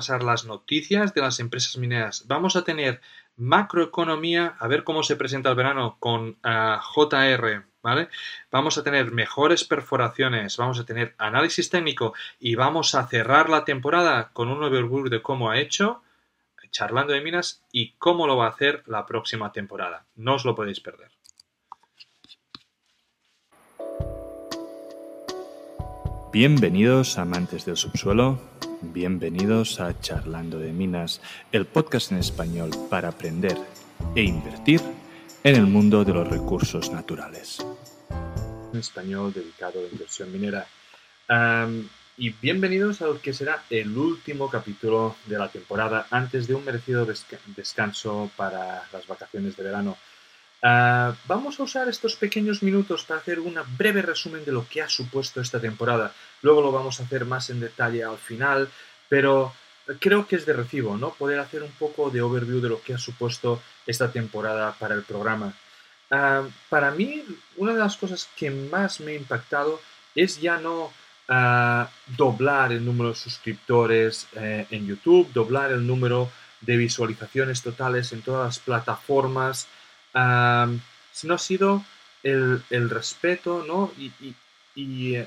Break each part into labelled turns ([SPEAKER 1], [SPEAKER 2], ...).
[SPEAKER 1] pasar las noticias de las empresas mineras. Vamos a tener macroeconomía, a ver cómo se presenta el verano con ah, JR, ¿vale? Vamos a tener mejores perforaciones, vamos a tener análisis técnico y vamos a cerrar la temporada con un overview de cómo ha hecho, charlando de minas y cómo lo va a hacer la próxima temporada. No os lo podéis perder.
[SPEAKER 2] Bienvenidos amantes del subsuelo Bienvenidos a Charlando de Minas, el podcast en español para aprender e invertir en el mundo de los recursos naturales.
[SPEAKER 1] En español dedicado a la inversión minera. y bienvenidos al que será el último capítulo de la temporada antes de un merecido descanso para las vacaciones de verano. Ah, vamos a usar estos pequeños minutos para hacer un breve resumen de lo que ha supuesto esta temporada. Luego lo vamos a hacer más en detalle al final, pero creo que es de recibo, ¿no? Poder hacer un poco de overview de lo que ha supuesto esta temporada para el programa. Ah, para mí, una de las cosas que más me ha impactado es ya no ah, doblar el número de suscriptores eh, en YouTube, doblar el número de visualizaciones totales en todas las plataformas, sino ha sido el, respeto ¿no? y, eh,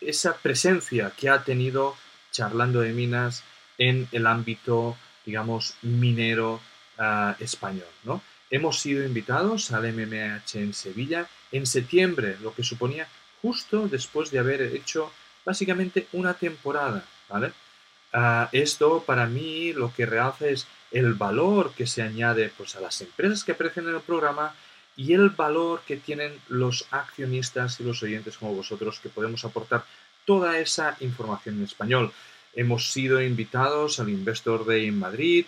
[SPEAKER 1] esa presencia que ha tenido charlando de minas en el ámbito, digamos, minero ah, español. ¿no? Hemos sido invitados al MMH en Sevilla en septiembre, lo que suponía justo después de haber hecho básicamente una temporada. ¿vale? Ah, esto para mí lo que realza es el valor que se añade pues, a las empresas que aparecen en el programa y el valor que tienen los accionistas y los oyentes como vosotros que podemos aportar toda esa información en español. Hemos sido invitados al Investor Day en Madrid,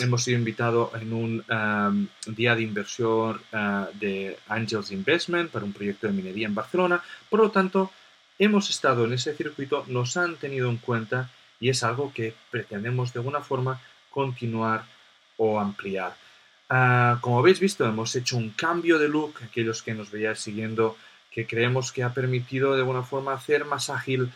[SPEAKER 1] hemos sido invitados en un um, día de inversión uh, de Angels Investment para un proyecto de minería en Barcelona. Por lo tanto, hemos estado en ese circuito, nos han tenido en cuenta y es algo que pretendemos de alguna forma continuar o ampliar. Ah, como habéis visto, hemos hecho un cambio de look, aquellos que nos veáis siguiendo, que creemos que ha permitido de alguna forma hacer más ágil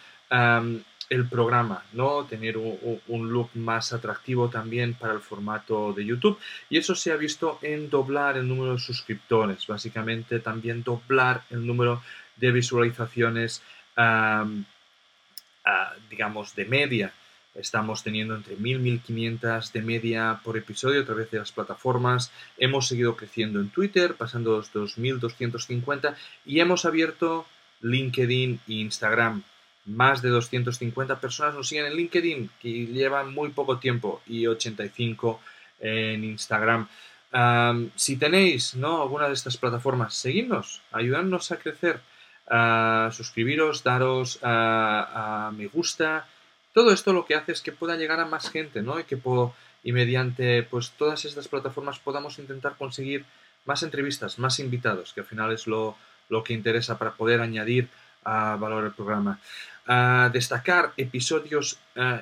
[SPEAKER 1] el programa, ¿no? Tener un, look más atractivo también para el formato de YouTube. Y eso se ha visto en doblar el número de suscriptores, básicamente también doblar el número de visualizaciones digamos, de media. Estamos teniendo entre 1000 y 1500 de media por episodio a través de las plataformas. Hemos seguido creciendo en Twitter, pasando los 2250 y hemos abierto LinkedIn e Instagram. Más de 250 personas nos siguen en LinkedIn, que llevan muy poco tiempo, y 85 en Instagram. si tenéis ¿no? alguna de estas plataformas, seguidnos, ayudadnos a crecer suscribiros, daros a, me gusta. Todo esto lo que hace es que pueda llegar a más gente, ¿no? Y que y mediante pues todas estas plataformas podamos intentar conseguir más entrevistas, más invitados, que al final es lo, que interesa para poder añadir valor al programa. destacar episodios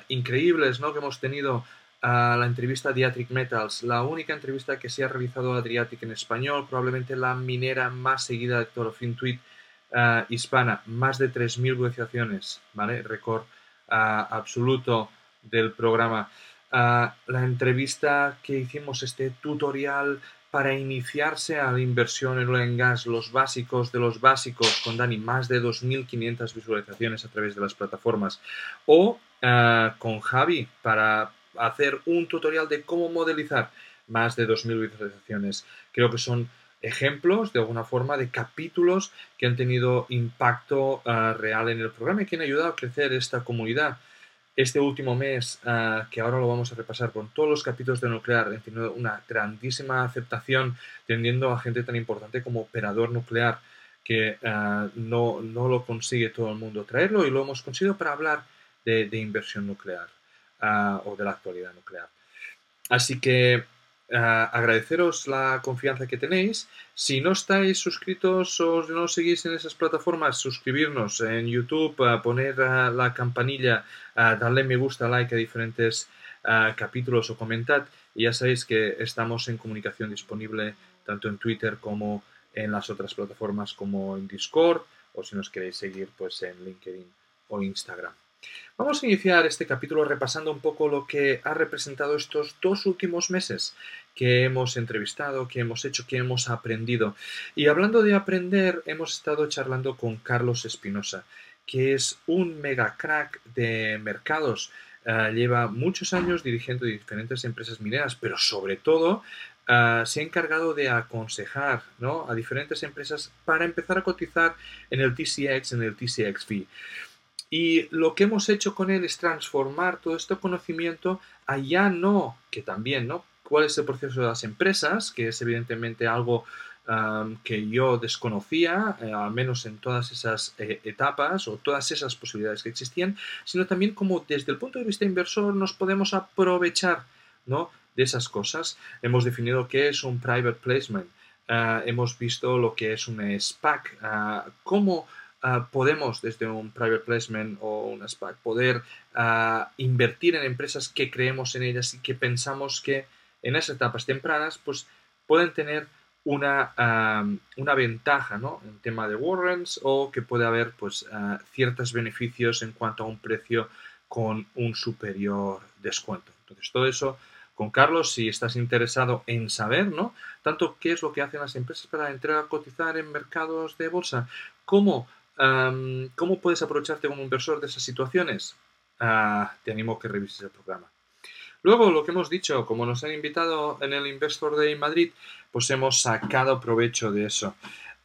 [SPEAKER 1] increíbles ¿no? que hemos tenido a la entrevista Adriatic Metals, la única entrevista que se ha realizado a Adriatic en español, probablemente la minera más seguida de todo FinTweet uh, hispana, más de 3.000 visualizaciones, ¿vale? Récord uh, absoluto del programa. La entrevista que hicimos, este tutorial para iniciarse a la inversión en oil gas, los básicos de los básicos, con Dani, más de 2.500 visualizaciones a través de las plataformas. O con Javi, para hacer un tutorial de cómo modelizar más de 2.000 visualizaciones. Creo que son ejemplos, de alguna forma, de capítulos que han tenido impacto ah, real en el programa y que han ayudado a crecer esta comunidad. Este último mes, ah, que ahora lo vamos a repasar con todos los capítulos de nuclear, han tenido una grandísima aceptación, tendiendo a gente tan importante como operador nuclear, que ah, no, no, lo consigue todo el mundo traerlo y lo hemos conseguido para hablar de, de inversión nuclear o de la actualidad nuclear. Así que agradeceros la confianza que tenéis. Si no estáis suscritos o no seguís en esas plataformas, suscribirnos en YouTube, poner la campanilla, darle me gusta, like a diferentes capítulos o comentad. Y ya sabéis que estamos en comunicación disponible tanto en Twitter como en las otras plataformas como en Discord o si nos queréis seguir pues en LinkedIn o Instagram. Vamos a iniciar este capítulo repasando un poco lo que ha representado estos dos últimos meses que hemos entrevistado, que hemos hecho, que hemos aprendido. Y hablando de aprender, hemos estado charlando con Carlos Espinosa, que es un mega crack de mercados. Uh, lleva muchos años dirigiendo diferentes empresas mineras, pero sobre todo uh, se ha encargado de aconsejar a diferentes empresas para empezar a cotizar en el TCX, en el TCXV. Y lo que hemos hecho con él es transformar todo este conocimiento a ya no, que también, ¿no? ¿Cuál es el proceso de las empresas? Que es evidentemente algo um, que yo desconocía, eh, al menos en todas esas eh, etapas o todas esas posibilidades que existían, sino también como desde el punto de vista inversor nos podemos aprovechar, ¿no? De esas cosas. Hemos definido qué es un private placement. Uh, hemos visto lo que es un SPAC, uh, cómo Ah, podemos desde un private placement o un SPAC poder uh, invertir en empresas que creemos en ellas y que pensamos que en esas etapas tempranas pues pueden tener una, uh, una ventaja ¿no? en tema de warrants o que puede haber pues ciertos beneficios en cuanto a un precio con un superior descuento. Entonces todo eso con Carlos si estás interesado en saber, ¿no? Tanto qué es lo que hacen las empresas para entrar a cotizar en mercados de bolsa, cómo ¿Cómo puedes aprovecharte como inversor de esas situaciones? Ah, te animo a que revises el programa. Luego, lo que hemos dicho, como nos han invitado en el Investor Day Madrid, pues hemos sacado provecho de eso.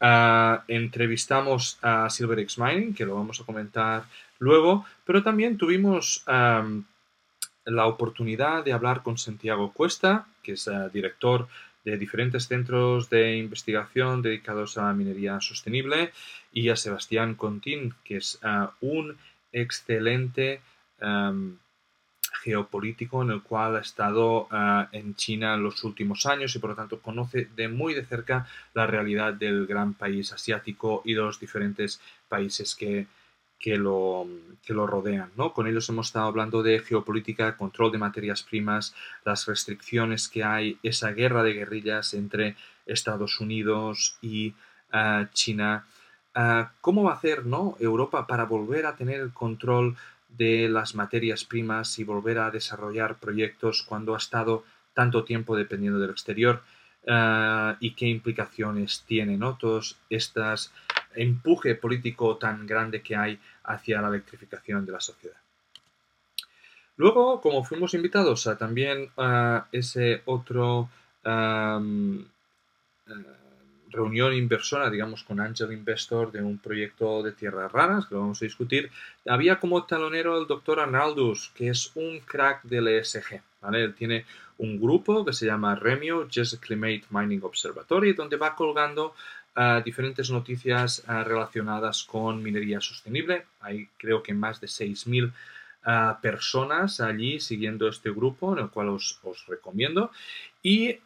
[SPEAKER 1] Ah, entrevistamos a SilverX Mining, que lo vamos a comentar luego, pero también tuvimos la oportunidad de hablar con Santiago Cuesta, que es ah, director de diferentes centros de investigación dedicados a minería sostenible y a Sebastián Contín, que es uh, un excelente geopolítico en el cual ha estado uh, en China en los últimos años y por lo tanto conoce de muy de cerca la realidad del gran país asiático y de los diferentes países que que lo, que lo rodean. ¿no? Con ellos hemos estado hablando de geopolítica, control de materias primas, las restricciones que hay, esa guerra de guerrillas entre Estados Unidos y uh, China. Uh, ¿Cómo va a hacer ¿no? Europa para volver a tener el control de las materias primas y volver a desarrollar proyectos cuando ha estado tanto tiempo dependiendo del exterior? Uh, y qué implicaciones tiene ¿no? todos estas empuje político tan grande que hay hacia la electrificación de la sociedad. Luego, como fuimos invitados a también a ese otro eh, reunión inversora, digamos, con Angel Investor de un proyecto de tierras raras, que lo vamos a discutir, había como talonero el doctor Arnaldus, que es un crack del ESG. Él tiene un grupo que se llama Remio, Just Climate Mining Observatory, donde va colgando diferentes noticias relacionadas con minería sostenible. Hay creo que más de 6.000 personas allí siguiendo este grupo, en el cual os, recomiendo. Y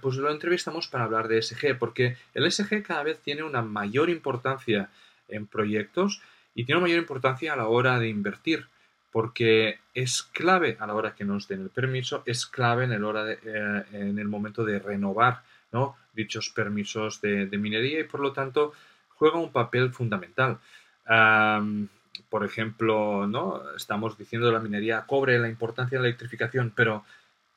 [SPEAKER 1] pues lo entrevistamos para hablar de SG, porque el SG cada vez tiene una mayor importancia en proyectos y tiene una mayor importancia a la hora de invertir, porque es clave a la hora que nos den el permiso, es clave en el, hora eh, en el momento de renovar ¿no? Dichos permisos de, minería y por lo tanto juega un papel fundamental. por ejemplo, ¿no? estamos diciendo la minería cobre, la importancia de la electrificación, pero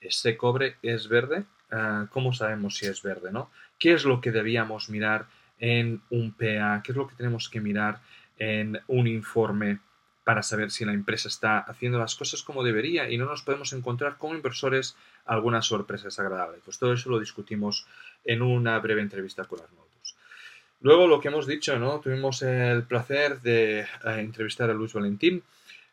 [SPEAKER 1] ¿ese cobre es verde? Ah, ¿Cómo sabemos si es verde? ¿no? ¿Qué es lo que debíamos mirar en un PA? ¿Qué es lo que tenemos que mirar en un informe para saber si la empresa está haciendo las cosas como debería y no nos podemos encontrar como inversores algunas sorpresas agradables. Pues todo eso lo discutimos en una breve entrevista con Arnoldus. Luego lo que hemos dicho, ¿no? Tuvimos el placer de eh, entrevistar a Luis Valentín.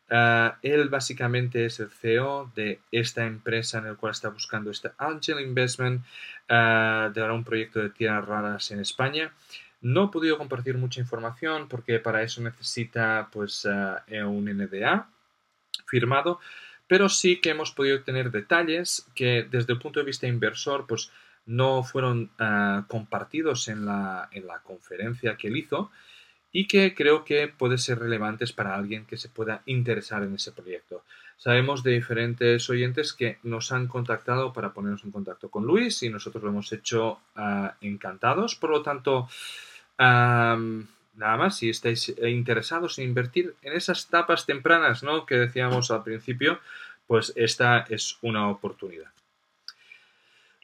[SPEAKER 1] Eh, él básicamente es el CEO de esta empresa en el cual está buscando este Angel Investment uh, de un proyecto de tierras raras en España. No he podido compartir mucha información porque para eso necesita pues un NDA firmado, pero sí que hemos podido tener detalles que desde el punto de vista inversor pues no fueron ah, compartidos en la, en la conferencia que él hizo y que creo que pueden ser relevantes para alguien que se pueda interesar en ese proyecto. Sabemos de diferentes oyentes que nos han contactado para ponernos en contacto con Luis y nosotros lo hemos hecho ah, encantados. Por lo tanto, nada más, si estáis interesados en invertir en esas tapas tempranas, ¿no? Que decíamos al principio, pues esta es una oportunidad.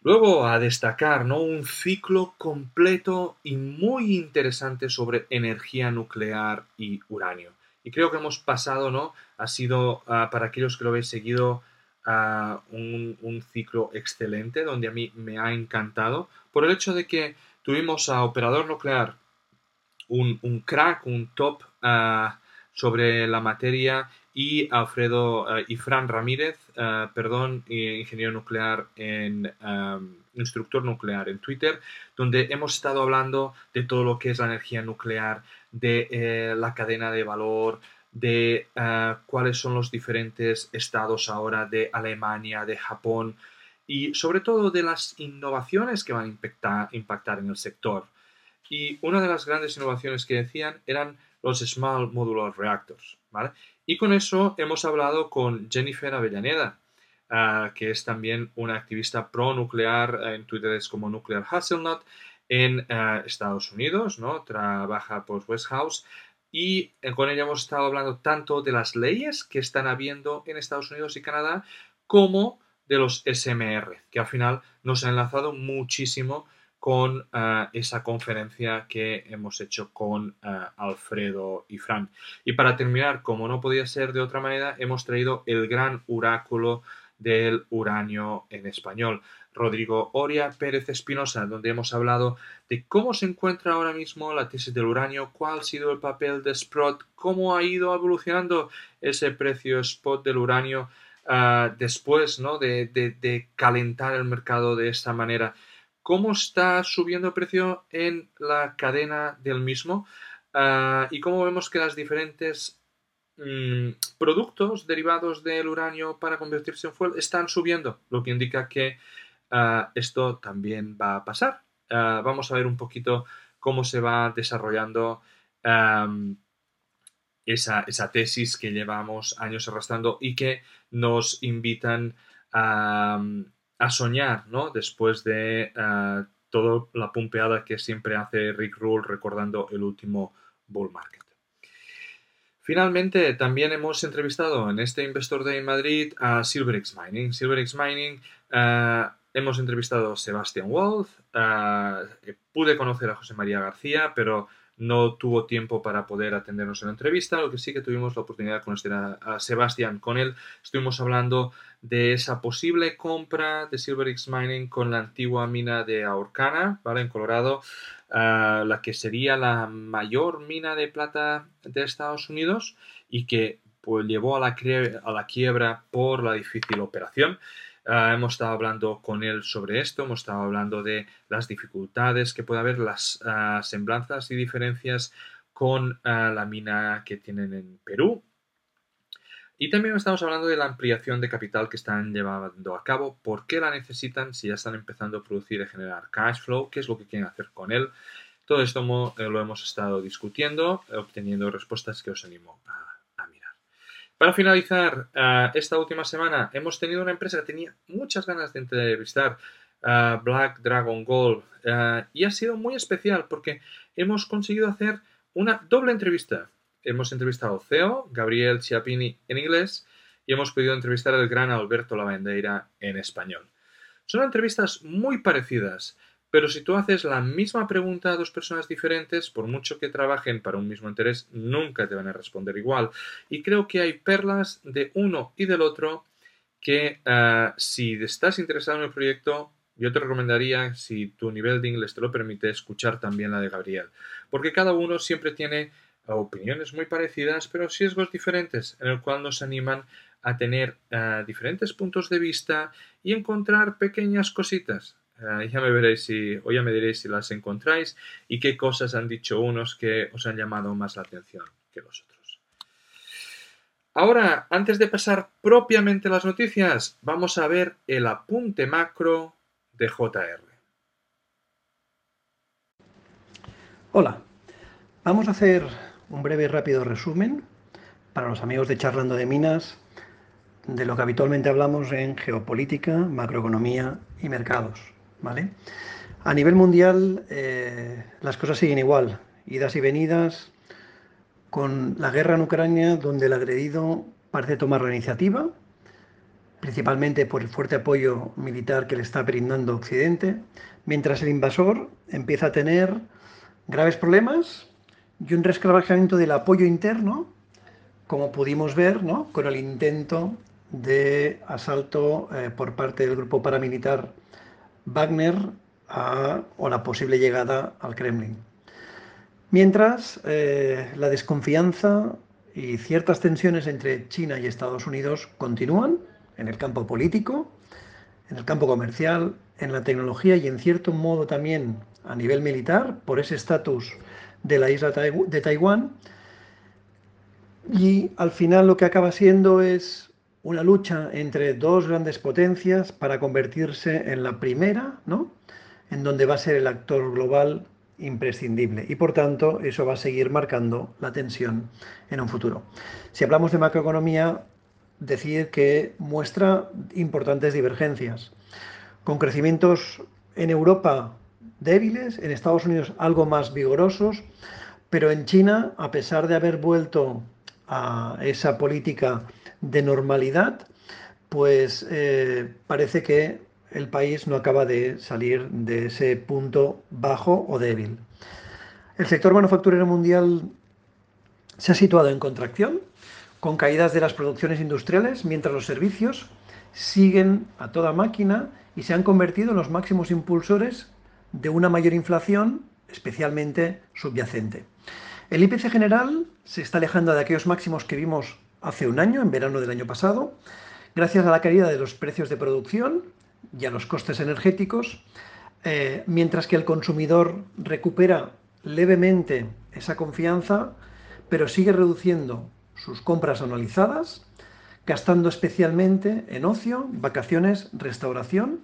[SPEAKER 1] Luego, a destacar, ¿no? Un ciclo completo y muy interesante sobre energía nuclear y uranio. Y creo que hemos pasado, ¿no? Ha sido, ah, para aquellos que lo habéis seguido, ah, un, ciclo excelente, donde a mí me ha encantado, por el hecho de que tuvimos a Operador Nuclear, un, crack, un top ah, sobre la materia, y Alfredo y Fran Ramírez, perdón, ingeniero nuclear en instructor nuclear en Twitter, donde hemos estado hablando de todo lo que es la energía nuclear, de eh, la cadena de valor, de eh, cuáles son los diferentes estados ahora de Alemania, de Japón y sobre todo de las innovaciones que van a impactar en el sector. Y una de las grandes innovaciones que decían eran los Small Modular Reactors. ¿vale? Y con eso hemos hablado con Jennifer Avellaneda, Ah, que es también una activista pro-nuclear, en Twitter es como Nuclear Hasselnut, en ah, Estados Unidos, ¿no? Trabaja por West House y eh, con ella hemos estado hablando tanto de las leyes que están habiendo en Estados Unidos y Canadá como de los SMR, que al final nos ha enlazado muchísimo con ah, esa conferencia que hemos hecho con Alfredo y Fran. Y para terminar, como no podía ser de otra manera, hemos traído el gran oráculo del uranio en español. Rodrigo Oria Pérez Espinosa, donde hemos hablado de cómo se encuentra ahora mismo la tesis del uranio, cuál ha sido el papel de Sprott, cómo ha ido evolucionando ese precio spot del uranio ah, después ¿no? de, calentar el mercado de esta manera, cómo está subiendo el precio en la cadena del mismo ah, y cómo vemos que las diferentes Mm, productos derivados del uranio para convertirse en fuel están subiendo, lo que indica que ah, esto también va a pasar. Ah, vamos a ver un poquito cómo se va desarrollando esa, tesis que llevamos años arrastrando y que nos invitan a, soñar ¿no? después de uh, toda la pumpeada que siempre hace Rick Rule recordando el último bull market. Finalmente, también hemos entrevistado en este Investor Day en Madrid a SilverX Mining. SilverX Mining, eh, hemos entrevistado a Sebastian Wolf, eh, pude conocer a José María García, pero no tuvo tiempo para poder atendernos en la entrevista, lo que sí que tuvimos la oportunidad de conocer a, Sebastián. Con él estuvimos hablando de esa posible compra de SilverX Mining con la antigua mina de Aurcana, ¿vale? En Colorado, la que sería la mayor mina de plata de Estados Unidos y que pues, llevó a la, quiebra por la difícil operación. Ah, hemos estado hablando con él sobre esto, hemos estado hablando de las dificultades que puede haber, las ah, semblanzas y diferencias con ah, la mina que tienen en Perú, y también estamos hablando de la ampliación de capital que están llevando a cabo, por qué la necesitan si ya están empezando a producir y generar cash flow, qué es lo que quieren hacer con él. Todo esto eh, lo hemos estado discutiendo, obteniendo respuestas que os animo a, mirar. Para finalizar, eh, esta última semana hemos tenido una empresa que tenía muchas ganas de entrevistar, uh, Black Dragon Gold, y ha sido muy especial porque hemos conseguido hacer una doble entrevista hemos entrevistado CEO, Gabriel Chiapini en inglés y hemos podido entrevistar al gran Alberto Lavandeira en español. Son entrevistas muy parecidas, pero si tú haces la misma pregunta a dos personas diferentes, por mucho que trabajen para un mismo interés, nunca te van a responder igual. Y creo que hay perlas de uno y del otro que eh, si estás interesado en el proyecto, yo te recomendaría, si tu nivel de inglés te lo permite, escuchar también la de Gabriel. Porque cada uno siempre tiene opiniones muy parecidas, pero sesgos diferentes, en el cual nos animan a tener eh, diferentes puntos de vista y encontrar pequeñas cositas. Eh, ya me veréis si, o ya me diréis si las encontráis y qué cosas han dicho unos que os han llamado más la atención que los otros. Ahora, antes de pasar propiamente a las noticias, vamos a ver el apunte macro de JR.
[SPEAKER 3] Hola, vamos a hacer un breve y rápido resumen para los amigos de Charlando de Minas de lo que habitualmente hablamos en geopolítica, macroeconomía y mercados. ¿vale? A nivel mundial eh, las cosas siguen igual idas y venidas, con la guerra en Ucrania, donde el agredido parece tomar la iniciativa, principalmente por el fuerte apoyo militar que le está brindando Occidente, mientras el invasor empieza a tener graves problemas y un resquebrajamiento del apoyo interno, como pudimos ver ¿no? con el intento de asalto eh, por parte del grupo paramilitar Wagner o la posible llegada al Kremlin. Mientras, eh, la desconfianza y ciertas tensiones entre China y Estados Unidos continúan en el campo político, en el campo comercial, en la tecnología y en cierto modo también a nivel militar por ese estatus de la isla de Taiwán. Y al final lo que acaba siendo es una lucha entre dos grandes potencias para convertirse en la primera, ¿no? En donde va a ser el actor global imprescindible y por tanto eso va a seguir marcando la tensión en un futuro. Si hablamos de macroeconomía, decir que muestra importantes divergencias, con crecimientos en Europa débiles, en Estados Unidos algo más vigorosos, pero en China, a pesar de haber vuelto a esa política de normalidad, pues eh, parece que el país no acaba de salir de ese punto bajo o débil. El sector manufacturero mundial se ha situado en contracción, con caídas de las producciones industriales, mientras los servicios siguen a toda máquina y se han convertido en los máximos impulsores de una mayor inflación, especialmente subyacente. El IPC general se está alejando de aquellos máximos que vimos hace un año, en verano del año pasado, gracias a la caída de los precios de producción y a los costes energéticos, eh, mientras que el consumidor recupera levemente esa confianza, pero sigue reduciendo sus compras anualizadas, gastando especialmente en ocio, vacaciones, restauración,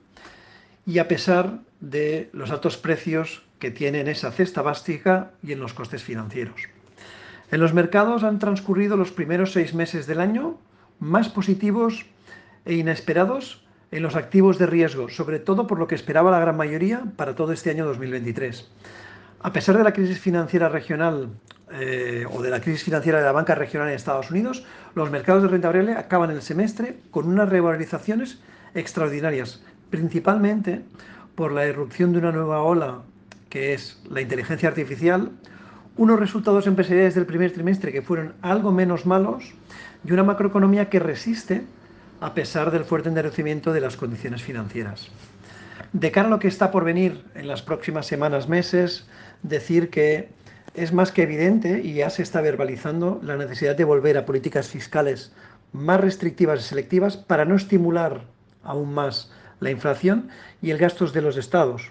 [SPEAKER 3] y a pesar de los altos precios que tiene en esa cesta básica y en los costes financieros. En los mercados han transcurrido los primeros seis meses del año más positivos e inesperados en los activos de riesgo, sobre todo por lo que esperaba la gran mayoría para todo este año 2023. A pesar de la crisis financiera regional eh, o de la crisis financiera de la banca regional en Estados Unidos, los mercados de renta variable acaban el semestre con unas revalorizaciones extraordinarias, principalmente por la irrupción de una nueva ola que es la inteligencia artificial, unos resultados empresariales del primer trimestre que fueron algo menos malos y una macroeconomía que resiste a pesar del fuerte enderecimiento de las condiciones financieras. De cara a lo que está por venir en las próximas semanas, meses, decir que es más que evidente y ya se está verbalizando la necesidad de volver a políticas fiscales más restrictivas y selectivas para no estimular aún más la inflación y el gastos de los estados,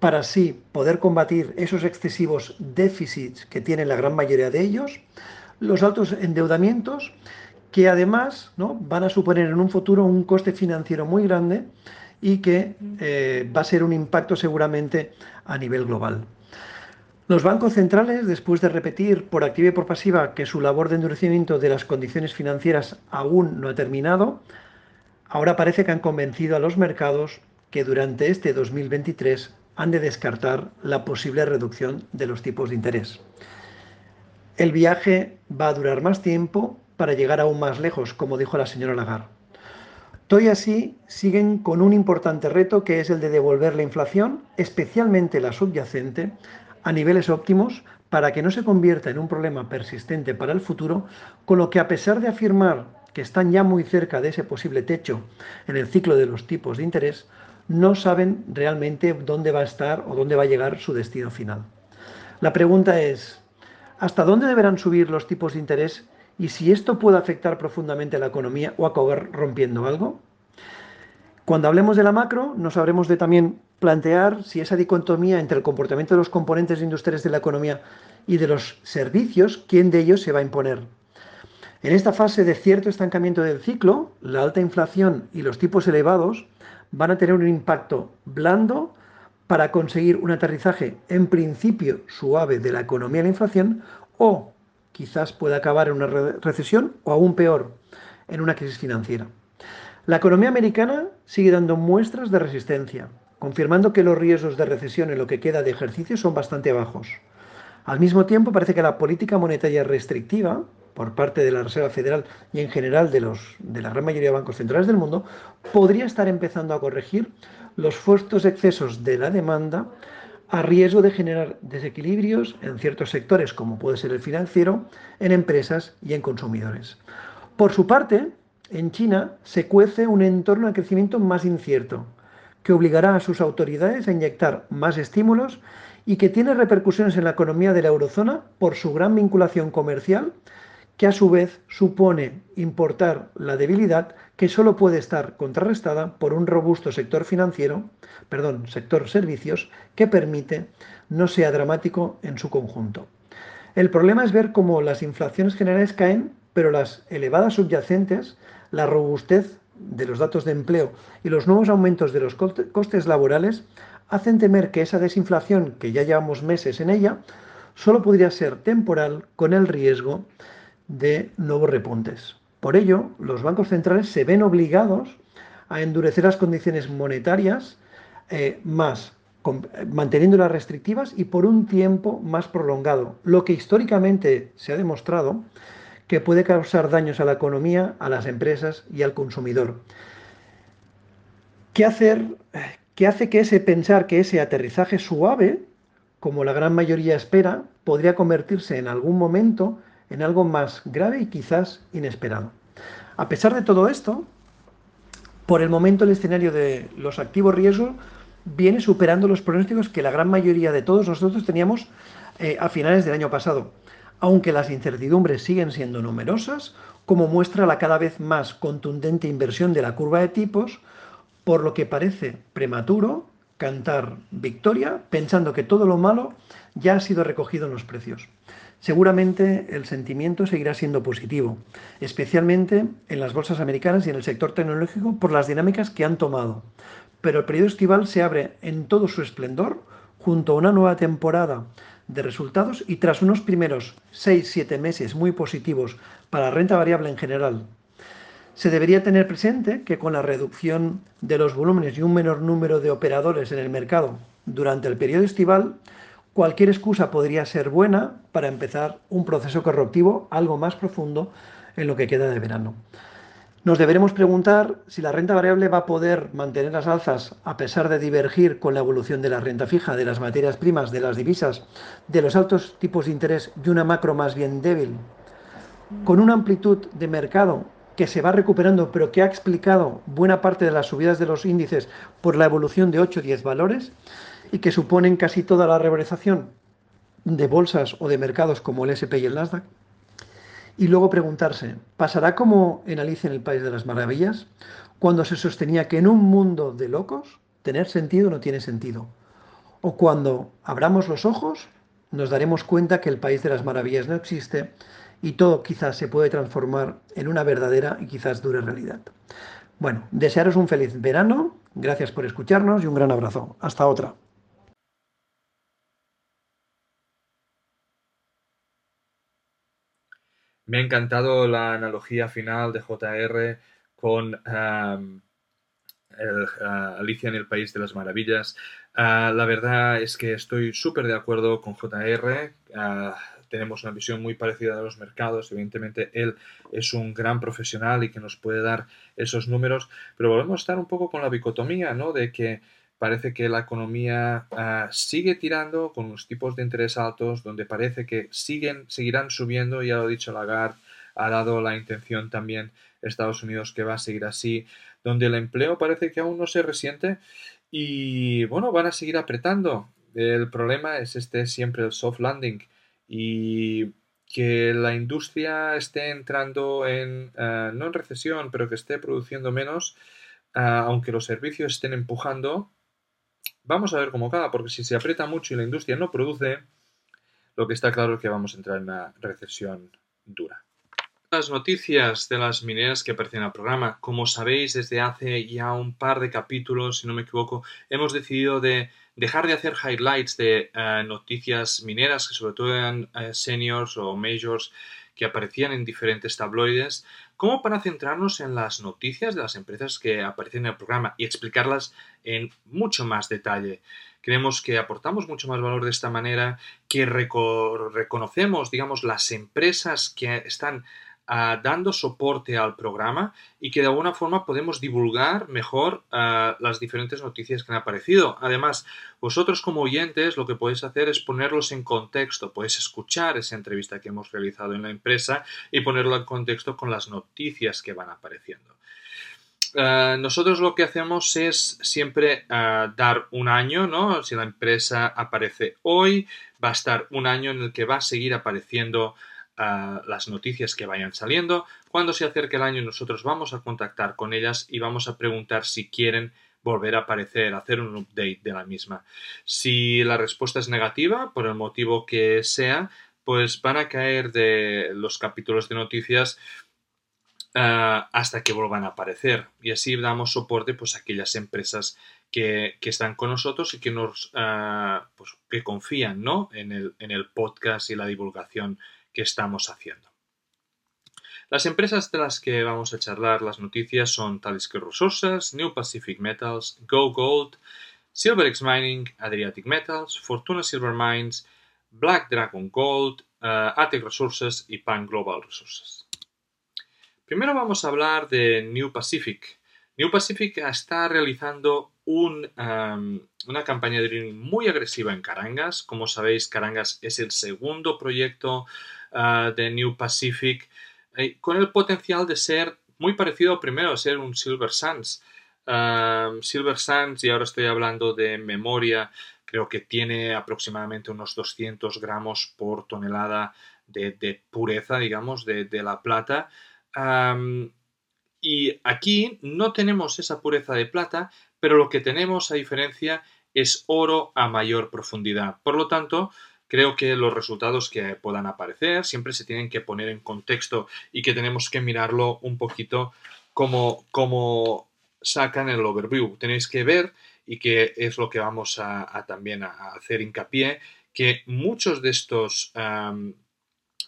[SPEAKER 3] para así poder combatir esos excesivos déficits que tienen la gran mayoría de ellos, los altos endeudamientos que además ¿no? van a suponer en un futuro un coste financiero muy grande y que eh, va a ser un impacto seguramente a nivel global. Los bancos centrales, después de repetir por activa y por pasiva que su labor de endurecimiento de las condiciones financieras aún no ha terminado, ahora parece que han convencido a los mercados que durante este 2023 han de descartar la posible reducción de los tipos de interés. El viaje va a durar más tiempo para llegar aún más lejos, como dijo la señora Lagarde. Todo y así siguen con un importante reto que es el de devolver la inflación, especialmente la subyacente, a niveles óptimos para que no se convierta en un problema persistente para el futuro, con lo que a pesar de afirmar que están ya muy cerca de ese posible techo en el ciclo de los tipos de interés, no saben realmente dónde va a estar o dónde va a llegar su destino final. La pregunta es, ¿hasta dónde deberán subir los tipos de interés y si esto puede afectar profundamente a la economía o acabar rompiendo algo? Cuando hablemos de la macro, nos habremos de también plantear si esa dicotomía entre el comportamiento de los componentes industriales de la economía y de los servicios, quién de ellos se va a imponer. En esta fase de cierto estancamiento del ciclo, la alta inflación y los tipos elevados van a tener un impacto blando para conseguir un aterrizaje en principio suave de la economía y la inflación o quizás pueda acabar en una recesión o aún peor, en una crisis financiera. La economía americana sigue dando muestras de resistencia, confirmando que los riesgos de recesión en lo que queda de ejercicio son bastante bajos. Al mismo tiempo, parece que la política monetaria restrictiva por parte de la Reserva Federal y en general de, los, de la gran mayoría de bancos centrales del mundo podría estar empezando a corregir los fuertes excesos de la demanda a riesgo de generar desequilibrios en ciertos sectores, como puede ser el financiero, en empresas y en consumidores. Por su parte, en China se cuece un entorno de crecimiento más incierto, que obligará a sus autoridades a inyectar más estímulos y que tiene repercusiones en la economía de la eurozona por su gran vinculación comercial, que a su vez supone importar la debilidad que solo puede estar contrarrestada por un robusto sector financiero, perdón, sector servicios, que permite no sea dramático en su conjunto. El problema es ver cómo las inflaciones generales caen, pero las elevadas subyacentes, la robustez de los datos de empleo y los nuevos aumentos de los costes laborales hacen temer que esa desinflación, que ya llevamos meses en ella, solo podría ser temporal con el riesgo de nuevos repuntes. Por ello, los bancos centrales se ven obligados a endurecer las condiciones monetarias eh, más, manteniéndolas restrictivas y por un tiempo más prolongado, lo que históricamente se ha demostrado que puede causar daños a la economía, a las empresas y al consumidor. ¿Qué hacer? ¿Qué hace que ese pensar que ese aterrizaje suave, como la gran mayoría espera, podría convertirse en algún momento en algo más grave y quizás inesperado? A pesar de todo esto, por el momento el escenario de los activos riesgos viene superando los pronósticos que la gran mayoría de todos nosotros teníamos eh, a finales del año pasado aunque las incertidumbres siguen siendo numerosas, como muestra la cada vez más contundente inversión de la curva de tipos, por lo que parece prematuro cantar victoria pensando que todo lo malo ya ha sido recogido en los precios. Seguramente el sentimiento seguirá siendo positivo, especialmente en las bolsas americanas y en el sector tecnológico por las dinámicas que han tomado. Pero el periodo estival se abre en todo su esplendor junto a una nueva temporada de resultados y tras unos primeros 6-7 meses muy positivos para la renta variable en general, se debería tener presente que con la reducción de los volúmenes y un menor número de operadores en el mercado durante el periodo estival, cualquier excusa podría ser buena para empezar un proceso correctivo algo más profundo en lo que queda de verano. Nos deberemos preguntar si la renta variable va a poder mantener las alzas a pesar de divergir con la evolución de la renta fija, de las materias primas, de las divisas, de los altos tipos de interés y una macro más bien débil, con una amplitud de mercado que se va recuperando, pero que ha explicado buena parte de las subidas de los índices por la evolución de 8 o 10 valores y que suponen casi toda la revalorización de bolsas o de mercados como el SP y el Nasdaq. Y luego preguntarse, ¿pasará como en Alicia en el País de las Maravillas? Cuando se sostenía que en un mundo de locos, tener sentido no tiene sentido. O cuando abramos los ojos, nos daremos cuenta que el País de las Maravillas no existe y todo quizás se puede transformar en una verdadera y quizás dura realidad. Bueno, desearos un feliz verano, gracias por escucharnos y un gran abrazo. Hasta otra.
[SPEAKER 1] Me ha encantado la analogía final de JR con Alicia en el País de las Maravillas. Ah, la verdad es que estoy súper de acuerdo con JR. Ah, tenemos una visión muy parecida de los mercados. Evidentemente, él es un gran profesional y que nos puede dar esos números, pero volvemos a estar un poco con la dicotomía, ¿no? De que parece que la economía ah, sigue tirando con unos tipos de interés altos, donde parece que siguen, seguirán subiendo, ya lo ha dicho Lagarde, ha dado la intención también Estados Unidos que va a seguir así, donde el empleo parece que aún no se resiente y bueno, van a seguir apretando. El problema es este siempre el soft landing y que la industria esté entrando en, ah, no en recesión, pero que esté produciendo menos, ah, aunque los servicios estén empujando, Vamos a ver cómo cada, porque si se aprieta mucho y la industria no produce, lo que está claro es que vamos a entrar en una recesión dura. Las noticias de las mineras que aparecen al programa. Como sabéis, desde hace ya un par de capítulos, si no me equivoco, hemos decidido de dejar de hacer highlights de eh, noticias mineras, que sobre todo eran eh, seniors o majors que aparecían en diferentes tabloides, como para centrarnos en las noticias de las empresas que aparecen en el programa y explicarlas en mucho más detalle. Creemos que aportamos mucho más valor de esta manera, que reconocemos, digamos, las empresas que están dando soporte al programa y que de alguna forma podemos divulgar mejor las diferentes noticias que han aparecido. Además, vosotros como oyentes lo que podéis hacer es ponerlos en contexto, podéis escuchar esa entrevista que hemos realizado en la empresa y ponerlo en contexto con las noticias que van apareciendo. nosotros lo que hacemos es siempre dar un año, ¿no? Si la empresa aparece hoy, va a estar un año en el que va a seguir apareciendo las noticias que vayan saliendo. Cuando se acerque el año nosotros vamos a contactar con ellas y vamos a preguntar si quieren volver a aparecer, hacer un update de la misma. Si la respuesta es negativa, por el motivo que sea, pues van a caer de los capítulos de noticias ah, hasta que vuelvan a aparecer. Y así damos soporte pues, a aquellas empresas que, están con nosotros y que nos ah, pues, que confían ¿no? en, el, en el podcast y la divulgación que estamos haciendo. Las empresas de las que vamos a charlar las noticias son Talisker Resources, New Pacific Metals, Go Gold, SilverX Mining, Adriatic Metals, Fortuna Silver Mines, Black Dragon Gold, uh, Resources y Pan Global Resources. Primero vamos a hablar de New Pacific. New Pacific está realizando um, una campaña de muy agresiva en Carangas. Como sabéis, Carangas es el segundo proyecto uh, de New Pacific eh, con el potencial de ser muy parecido primero a ser un Silver Sands. Um, Silver Sands, y ahora estoy hablando de memoria, creo que tiene aproximadamente unos 200 gramos por tonelada de, pureza, digamos, de, la plata. Y aquí no tenemos esa pureza de plata, pero lo que tenemos a diferencia es oro a mayor profundidad. Por lo tanto, creo que los resultados que puedan aparecer siempre se tienen que poner en contexto y que tenemos que mirarlo un poquito como, como sacan el overview. Tenéis que ver, y que es lo que vamos a, también a hacer hincapié, que muchos de estos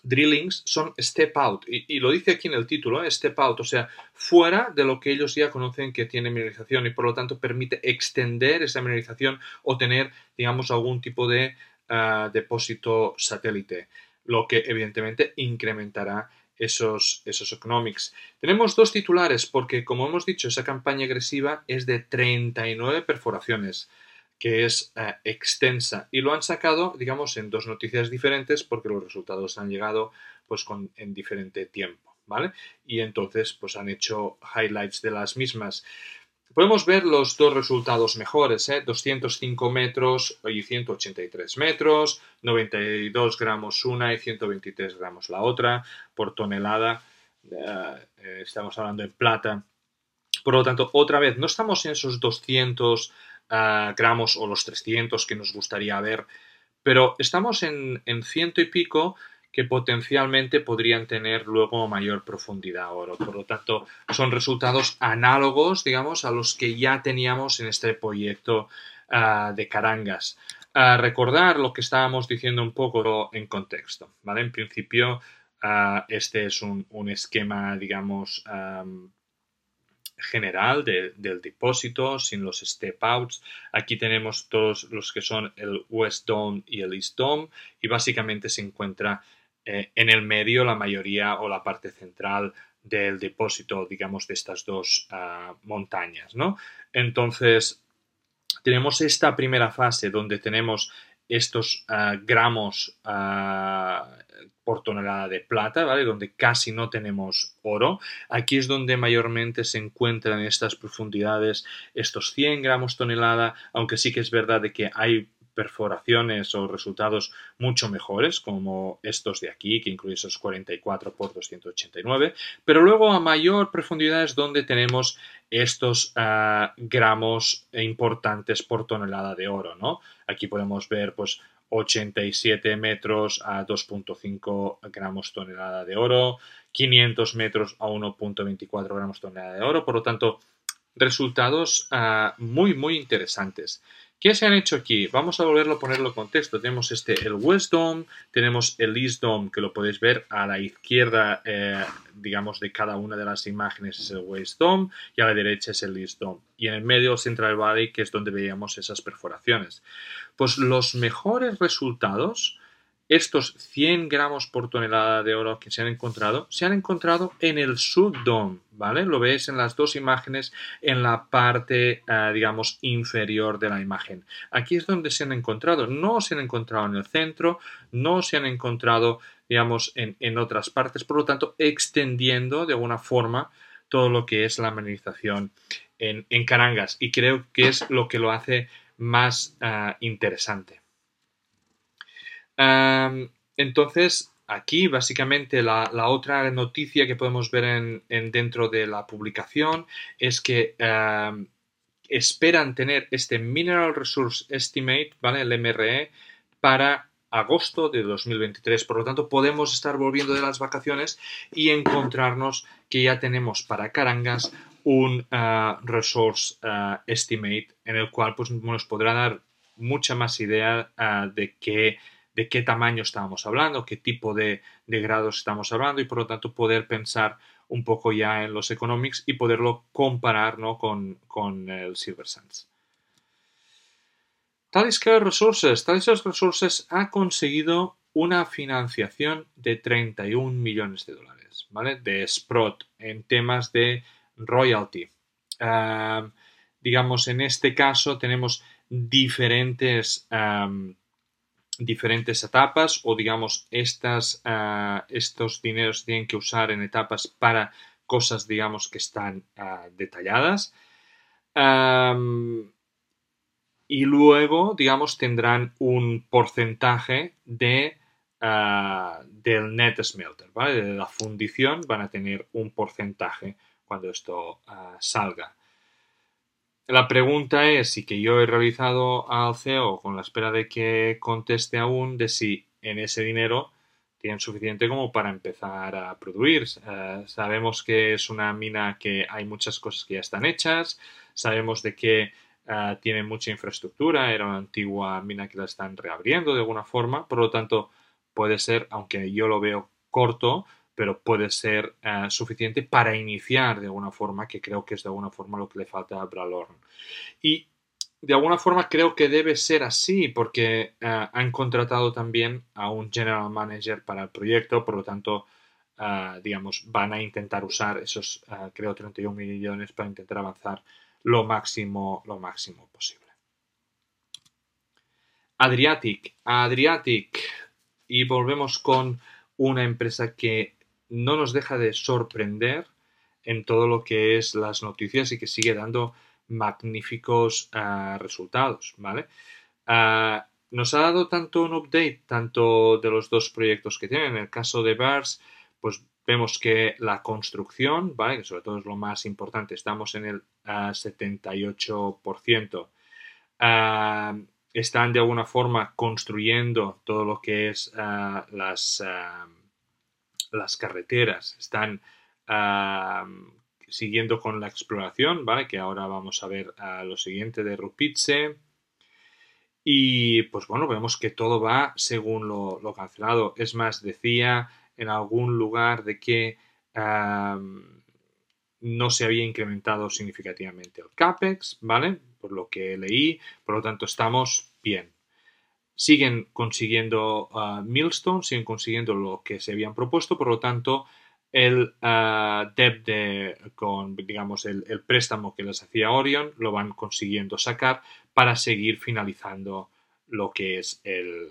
[SPEAKER 1] drillings son step out, y, lo dice aquí en el título, ¿eh? step out, o sea, fuera de lo que ellos ya conocen que tiene mineralización y por lo tanto permite extender esa mineralización o tener, digamos, algún tipo de depósito satélite, lo que evidentemente incrementará esos, esos economics. Tenemos dos titulares porque, como hemos dicho, esa campaña agresiva es de 39 perforaciones que es eh, extensa y lo han sacado, digamos, en dos noticias diferentes porque los resultados han llegado pues con, en diferente tiempo, ¿vale? Y entonces pues han hecho highlights de las mismas. Podemos ver los dos resultados mejores, ¿eh? 205 metros y 183 metros, 92 gramos una y 123 gramos la otra por tonelada. Eh, estamos hablando en plata. Por lo tanto, otra vez, no estamos en esos 200 gramos o los 300 que nos gustaría ver, pero estamos en, ciento y pico que potencialmente podrían tener luego mayor profundidad oro. Por lo tanto, son resultados análogos, digamos, a los que ya teníamos en este proyecto ah, de Carangas. a recordar lo que estábamos diciendo un poco en contexto, ¿vale? En principio, ah, este es un, esquema, digamos, general del depósito sin los step outs. Aquí tenemos todos los que son el West Dome y el East Dome y básicamente se encuentra eh, en el medio la mayoría o la parte central del depósito, digamos, de estas dos ah, montañas, ¿no? Entonces, tenemos esta primera fase donde tenemos estos ah, gramos ah, por tonelada de plata, ¿vale? Donde casi no tenemos oro. Aquí es donde mayormente se encuentran en estas profundidades estos 100 gramos tonelada, aunque sí que es verdad de que hay perforaciones o resultados mucho mejores, como estos de aquí, que incluyen esos 44 por 289, pero luego a mayor profundidad es donde tenemos estos ah, gramos importantes por tonelada de oro, ¿no? Aquí podemos ver, pues, 87 metros a 2.5 gramos tonelada de oro, 500 metros a 1.24 gramos tonelada de oro, por lo tanto, resultados ah, muy, muy interesantes. ¿Qué se han hecho aquí? Vamos a volverlo a ponerlo en contexto. Tenemos este, el West Dome, tenemos el East Dome, que lo podéis ver a la izquierda, eh, digamos, de cada una de las imágenes es el West Dome y a la derecha es el East Dome. Y en el medio el Central Valley, que es donde veíamos esas perforaciones. Pues los mejores resultados estos 100 gramos por tonelada de oro que se han encontrado, se han encontrado en el subdome, ¿vale? Lo veis en las dos imágenes en la parte, eh, digamos, inferior de la imagen. Aquí es donde se han encontrado. No se han encontrado en el centro, no se han encontrado, digamos, en, otras partes. Por lo tanto, extendiendo de alguna forma todo lo que es la mineralización en, Carangas. Y creo que es lo que lo hace más eh, interesante entonces, aquí básicamente la, otra noticia que podemos ver en, dentro de la publicación es que esperan tener este Mineral Resource Estimate, ¿vale? El MRE, para agosto de 2023. Por lo tanto, podemos estar volviendo de las vacaciones y encontrarnos que ya tenemos para Carangas un ah, Resource ah, Estimate en el cual pues, nos podrá dar mucha más idea ah, de qué de qué tamaño estábamos hablando, qué tipo de, grados estamos hablando y por lo tanto poder pensar un poco ya en los economics y poderlo comparar con, el Silver Sands. Talisker Resources. Talisker Resources ha conseguido una financiación de 31 millones de dólares, ¿vale? De Sprott en temas de royalty. digamos, en este caso tenemos diferentes diferentes etapas o digamos estas, ah, estos dineros tienen que usar en etapas para cosas digamos que están ah, detalladas y luego digamos tendrán un porcentaje de ah, del net smelter ¿vale? de la fundición van a tener un porcentaje cuando esto salga la pregunta es, y que yo he realizado al CEO con la espera de que conteste aún, de si en ese dinero tienen suficiente como para empezar a producir. Eh, sabemos que es una mina que hay muchas cosas que ya están hechas, sabemos de que uh, tiene mucha infraestructura, era una antigua mina que la están reabriendo de alguna forma, por lo tanto puede ser, aunque yo lo veo corto, pero puede ser eh, suficiente para iniciar de alguna forma, que creo que es de alguna forma lo que le falta a Bralorn. Y de alguna forma creo que debe ser así, porque eh, han contratado también a un general manager para el proyecto, por lo tanto, eh, digamos, van a intentar usar esos, creo, 31 millones para intentar avanzar lo máximo, lo máximo posible. Adriatic, Adriatic, y volvemos con una empresa que no nos deja de sorprender en todo lo que es las noticias y que sigue dando magníficos ah, resultados, ¿vale? Ah, nos ha dado tanto un update, tanto de los dos proyectos que tienen. En el caso de BARS, pues vemos que la construcción, ¿vale? Que sobre todo es lo más importante, estamos en el 78%. Ah, están de alguna forma construyendo todo lo que es las las carreteras, están siguiendo con la exploración, ¿vale? Que ahora vamos a ver a lo siguiente de Rupice. Y pues bueno, vemos que todo va según lo, cancelado. Es más, decía en algún lugar de que no se había incrementado significativamente el CAPEX, ¿vale? Por lo que leí, por lo tanto estamos bien siguen consiguiendo uh, siguen consiguiendo lo que se habían propuesto, por lo tanto, el uh, debt de, con, digamos, el, préstamo que les hacía Orion lo van consiguiendo sacar para seguir finalizando lo que es el,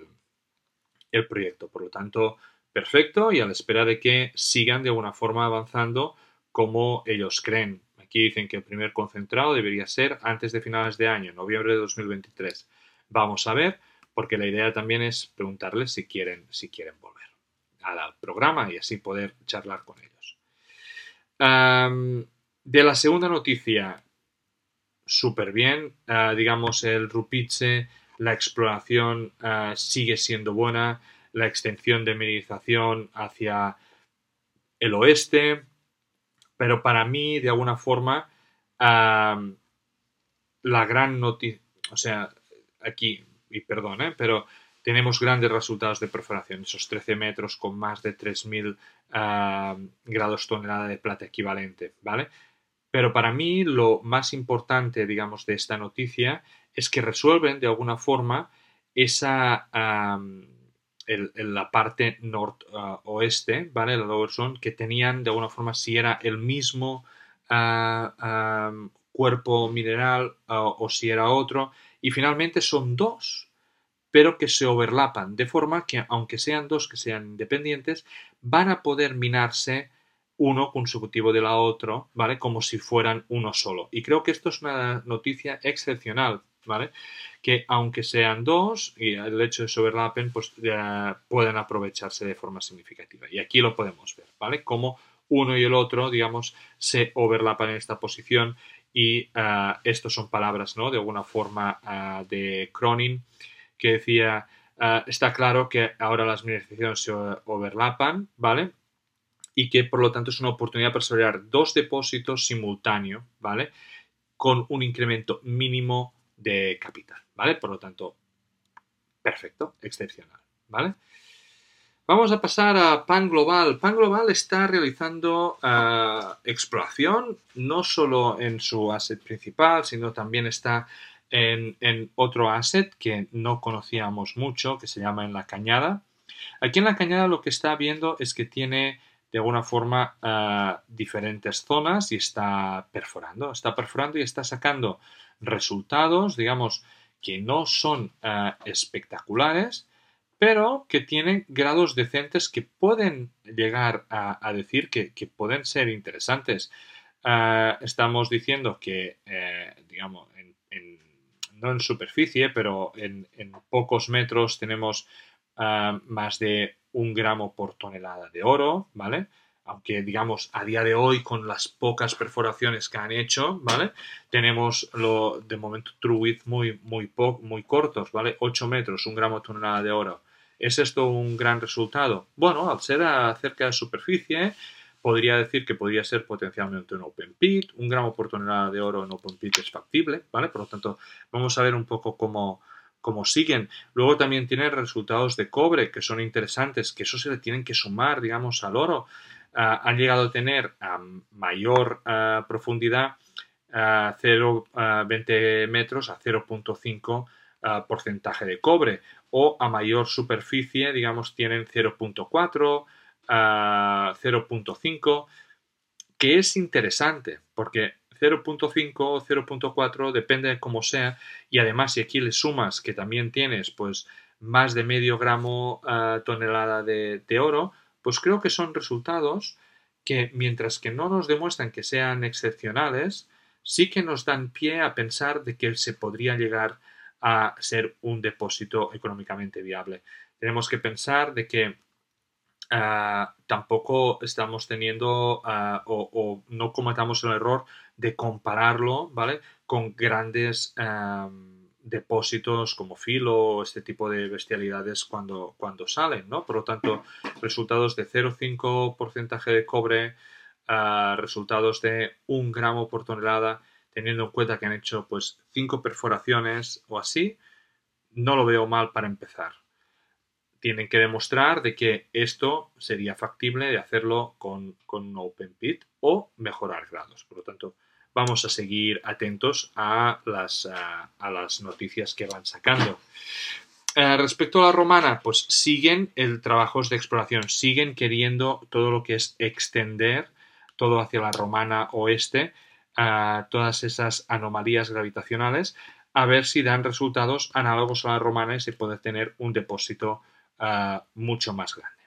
[SPEAKER 1] el proyecto. Por lo tanto, perfecto y a la espera de que sigan de alguna forma avanzando como ellos creen. Aquí dicen que el primer concentrado debería ser antes de finales de año, noviembre de 2023. Vamos a ver porque la idea también es preguntarles si quieren, si quieren volver al programa y así poder charlar con ellos. de la segunda noticia, súper bien, ah, digamos el Rupice, la exploración ah, sigue siendo buena, la extensión de mineralización hacia el oeste, pero para mí, de alguna forma, la gran noticia, o sea, aquí, y perdón, ¿eh? pero tenemos grandes resultados de perforación, esos 13 metros con más de 3.000 ah, grados tonelada de plata equivalente, ¿vale? Pero para mí lo más importante, digamos, de esta noticia es que resuelven de alguna forma esa, la parte noroeste, ¿vale? La lower zone, que tenían de alguna forma si era el mismo ah, cuerpo mineral o si era otro. Y finalmente son dos, pero que se overlapan, de forma que aunque sean dos que sean independientes, van a poder minarse uno consecutivo de la otro, ¿vale? Como si fueran uno solo. Y creo que esto es una noticia excepcional, ¿vale? Que aunque sean dos y el hecho de se overlapen, pues pueden aprovecharse de forma significativa. Y aquí lo podemos ver, ¿vale? Como uno y el otro, digamos, se overlapan en esta posición y uh, estos son palabras, ¿no? De alguna forma uh, de Cronin que decía, uh, está claro que ahora las mineralizaciones se overlapan, ¿vale? y que por lo tanto es una oportunidad para desarrollar dos depósitos simultáneos, ¿vale? Con un incremento mínimo de capital, ¿vale? Por lo tanto, perfecto, excepcional, ¿vale? Vamos a pasar a Pan Global. Pan Global está realizando eh, exploración no solo en su asset principal, sino también está en, otro asset que no conocíamos mucho, que se llama en la cañada. Aquí en la cañada lo que está viendo es que tiene de alguna forma eh, diferentes zonas y está perforando, está perforando y está sacando resultados, digamos, que no son eh, espectaculares, pero que tienen grados decentes que pueden llegar a, decir que, pueden ser interesantes. Eh, estamos diciendo que, digamos, no en superficie, pero en, pocos metros tenemos más de un gramo por tonelada de oro, ¿vale? Aunque digamos a día de hoy con las pocas perforaciones que han hecho, ¿vale? Tenemos lo de momento true width muy, muy, muy cortos, ¿vale? 8 metros, un gramo tonelada de oro. ¿Es esto un gran resultado? Bueno, al ser cerca de superficie, podría decir que podría ser potencialmente un open pit, un gramo por tonelada de oro en open pit es factible, ¿vale? Por lo tanto, vamos a ver un poco cómo, como siguen. Luego también tiene resultados de cobre que son interesantes, que eso se le tienen que sumar, digamos, al oro. Ah, han llegado a tener a mayor ah, profundidad a 0,20 metros a 0.5 ah, porcentaje de cobre o a mayor superficie, digamos, tienen 0.4, 0.5, que es interesante porque 0.5 o 0.4, depende de cómo sea, y además si aquí le sumas que también tienes pues más de medio gramo uh, tonelada de, de, oro, pues creo que son resultados que mientras que no nos demuestran que sean excepcionales, sí que nos dan pie a pensar de que se podría llegar a ser un depósito económicamente viable. Tenemos que pensar de que uh, tampoco estamos teniendo uh, o, no cometamos el error de compararlo, ¿vale? Con grandes em, depósitos como filo o este tipo de bestialidades cuando, cuando salen, ¿no? Por lo tanto, resultados de 0,5 porcentaje de cobre, resultados de 1 gramo por tonelada, teniendo en cuenta que han hecho pues 5 perforaciones o así, no lo veo mal para empezar. Tienen que demostrar de que esto sería factible de hacerlo con, con un open pit o mejorar grados. Por lo tanto, vamos a seguir atentos a las, a, las noticias que van sacando. Eh, respecto a la romana, pues siguen el trabajos de exploración, siguen queriendo todo lo que es extender todo hacia la romana oeste, a todas esas anomalías gravitacionales, a ver si dan resultados análogos a la romana y se puede tener un depósito eh, mucho más grande.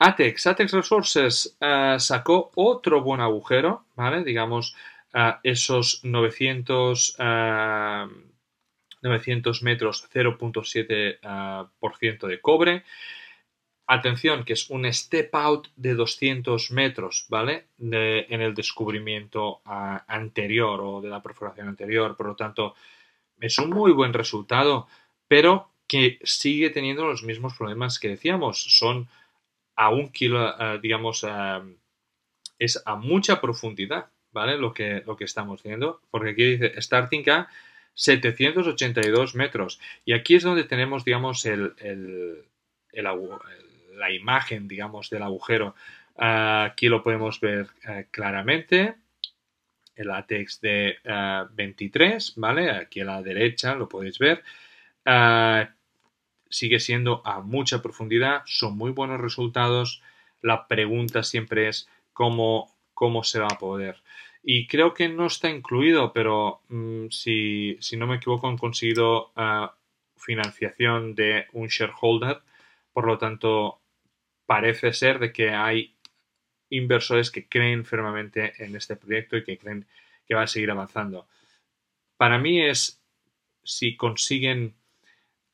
[SPEAKER 1] Atex, Atex Resources uh, sacó otro buen agujero, ¿vale? Digamos, uh, esos 900, uh, 900 metros, 0.7% de cobre. Atención, que es un step out de 200 metros, ¿vale? De, en el descubrimiento anterior o de la perforación anterior. Por lo tanto, es un muy buen resultado, pero que sigue teniendo los mismos problemas que decíamos. Son a un kilo, eh, digamos, eh, es a mucha profundidad, ¿vale? Lo que, lo que estamos viendo, porque aquí dice starting a 782 metros. Y aquí es donde tenemos, digamos, el, la imagen, digamos, del agujero. aquí lo podemos ver eh, claramente. El látex de 23, eh, ¿vale? Aquí a la derecha lo podéis ver. Eh, sigue siendo a mucha profundidad, son muy buenos resultados. La pregunta siempre es cómo, cómo se va a poder. Y creo que no está incluido, pero mm, si, no me equivoco han conseguido ah, financiación de un shareholder. Por lo tanto, parece ser de que hay inversores que creen firmemente en este proyecto y que creen que va a seguir avanzando. Para mí es si consiguen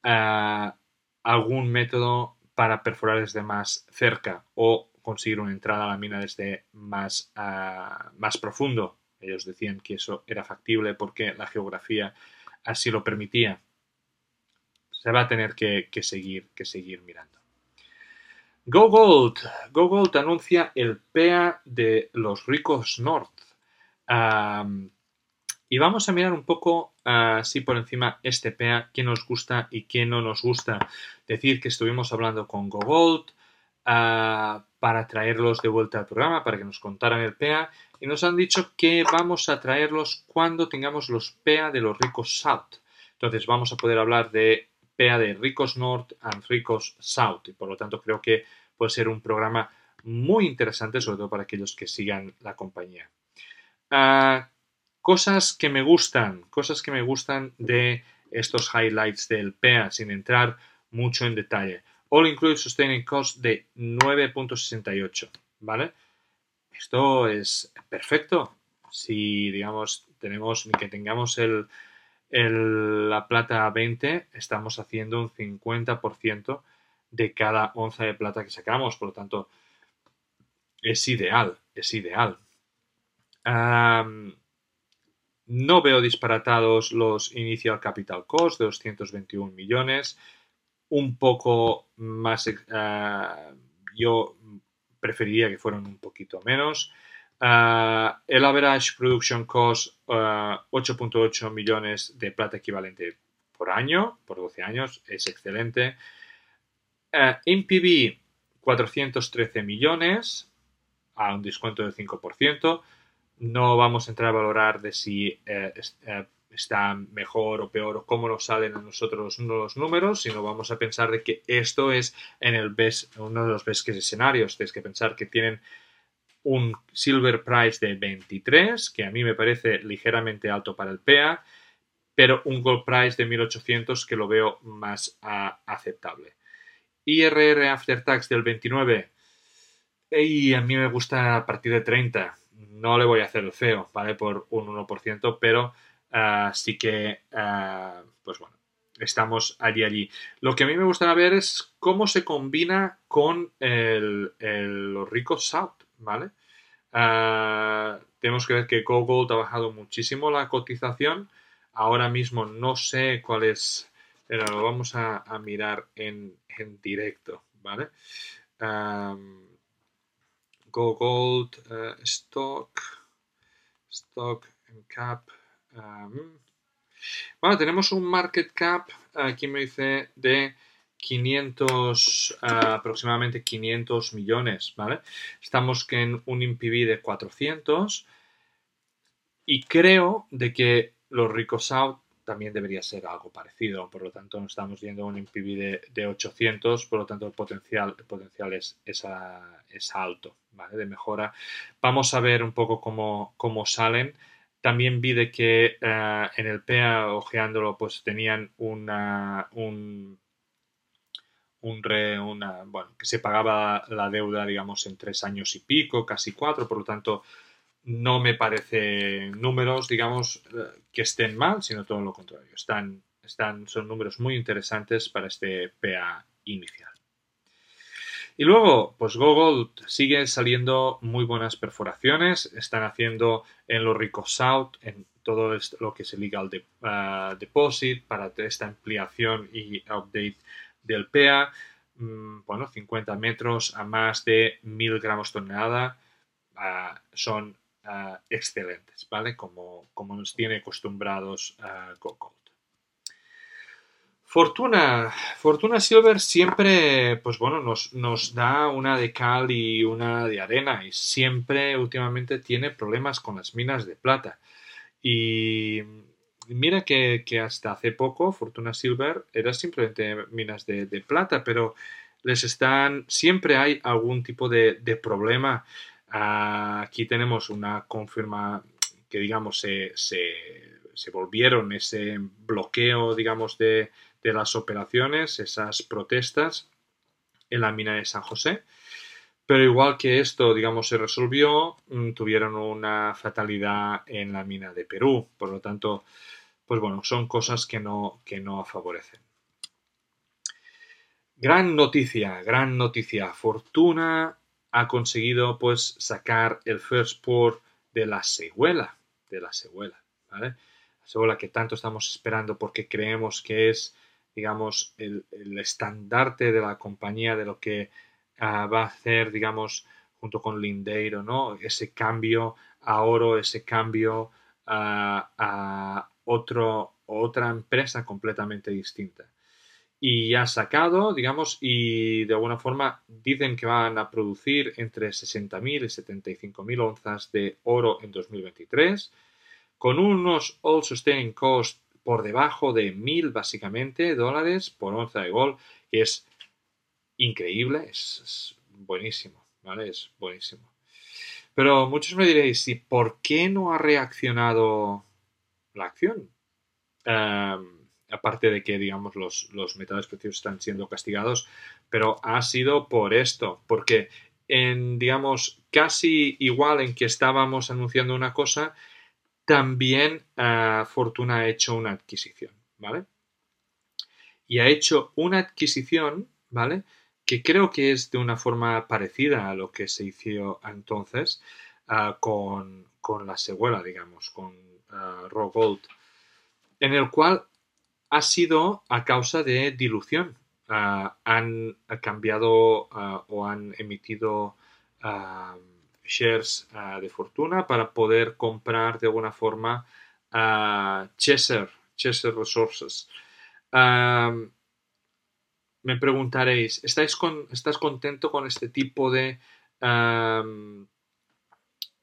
[SPEAKER 1] ah, algún método para perforar desde más cerca o conseguir una entrada a la mina desde más, ah, más profundo. Ellos decían que eso era factible porque la geografía así lo permitía. Se va a tener que, seguir, que seguir mirando. Go Gold. Go Gold anuncia el PEA de los ricos North. y vamos a mirar un poco así por encima este PEA, qué nos gusta y qué no nos gusta. Decir que estuvimos hablando con Go Gold, para traerlos de vuelta al programa, para que nos contaran el PEA, y nos han dicho que vamos a traerlos cuando tengamos los PEA de los ricos South. Entonces vamos a poder hablar de PEA de ricos North and ricos South, y por lo tanto creo que puede ser un programa muy interesante, sobre todo para aquellos que sigan la compañía. Ah, cosas que me gustan, cosas que me gustan de estos highlights del PEA, sin entrar mucho en detalle. All Included Sustaining Cost de 9.68, ¿vale? Esto es perfecto. Si, digamos, tenemos que tengamos el, la plata a 20, estamos haciendo un 50% de cada onza de plata que sacamos. Por lo tanto, es ideal, es ideal. no veo disparatados los Initial Capital Cost de 221 millones un poco más, eh, yo preferiría que fueran un poquito menos. Eh, el average production cost 8.8 eh, millones de plata equivalente por año, por 12 años, es excelente. NPV 413 millones a un descuento del 5%. No vamos a entrar a valorar de si está mejor o peor o cómo nos salen a nosotros los números, sino vamos a pensar de que esto es en el best, uno de los best escenarios. Tienes que pensar que tienen un silver price de 23, que a mí me parece ligeramente alto para el PEA, pero un gold price de 1800 que lo veo más aceptable. IRR after tax del 29, y a mí me gusta a partir de 30. No le voy a hacer el feo, ¿vale? Por un 1%, pero Así que, ah, pues bueno, estamos allí, allí. Lo que a mí me gustaría ver es cómo se combina con el, los ricos South, ¿vale? Ah, tenemos que ver que Google ha bajado muchísimo la cotización. Ahora mismo no sé cuál es, pero lo vamos a, mirar en, directo, ¿vale? Google, eh, stock, stock and cap bueno, tenemos un market cap, aquí me dice, de 500, aproximadamente 500 millones, ¿vale? Estamos en un NPV de 400 y creo de que los ricos out también debería ser algo parecido, por lo tanto estamos viendo un NPV de, 800, por lo tanto el potencial, potencial es, es, alto, ¿vale? De mejora. Vamos a ver un poco cómo, cómo salen. También vi de que eh, en el PEA, ojeándolo, pues tenían una, un, un re, una, bueno, que se pagaba la deuda, digamos, en tres años y pico, casi cuatro, por lo tanto, no me parece números, digamos, eh, que estén mal, sino todo lo contrario. Están, están, son números muy interesantes para este PA inicial. Y luego, pues Google sigue saliendo muy buenas perforaciones. Están haciendo en los ricos South, en todo lo que es el legal ah, deposit para esta ampliación y update del PEA. Mm, bueno, 50 metros a más de 1000 gramos tonelada. Ah, son excelentes, ¿vale? Como, como nos tiene acostumbrados Gold. Fortuna, Fortuna Silver siempre, pues bueno, nos, nos, da una de cal y una de arena y siempre últimamente tiene problemas con las minas de plata. Y mira que, hasta hace poco Fortuna Silver era simplemente minas de, plata, pero les están, siempre hay algún tipo de, problema. aquí tenemos una confirma que digamos se, se volvieron ese bloqueo digamos de de las operaciones, esas protestas en la mina de San José. Pero igual que esto, digamos, se resolvió, mm, tuvieron una fatalidad en la mina de Perú. Por lo tanto, pues bueno, son cosas que no, que no favorecen. Gran noticia, gran noticia. Fortuna ha conseguido pues sacar el first pour de la secuela, de la secuela, ¿vale? La secuela que tanto estamos esperando porque creemos que es digamos, el, estandarte de la compañía, de lo que va a hacer, digamos, junto con Lindeiro, ¿no? Ese cambio a oro, ese cambio a, otro, otra empresa completamente distinta. Y ha sacado, digamos, y de alguna forma dicen que van a producir entre 60.000 y 75.000 onzas de oro en 2023, con unos all sustaining costs por debajo de mil básicamente dólares por onza de gol, que es increíble, es, buenísimo, ¿vale? Es buenísimo. Pero muchos me diréis, ¿y por qué no ha reaccionado la acción? aparte de que, digamos, los, los metales preciosos están siendo castigados, pero ha sido por esto, porque en, digamos, casi igual en que estábamos anunciando una cosa, también ah, Fortuna ha hecho una adquisición, ¿vale? Y ha hecho una adquisición, ¿vale? Que creo que es de una forma parecida a lo que se hizo entonces ah, con, la secuela, digamos, con uh, Raw Gold, en el cual ha sido a causa de dilución. han cambiado o han emitido shares ah, de fortuna para poder comprar de alguna forma a Chesser, Chesser Resources. Me preguntaréis, ¿estáis con, ¿estás contento con este tipo de,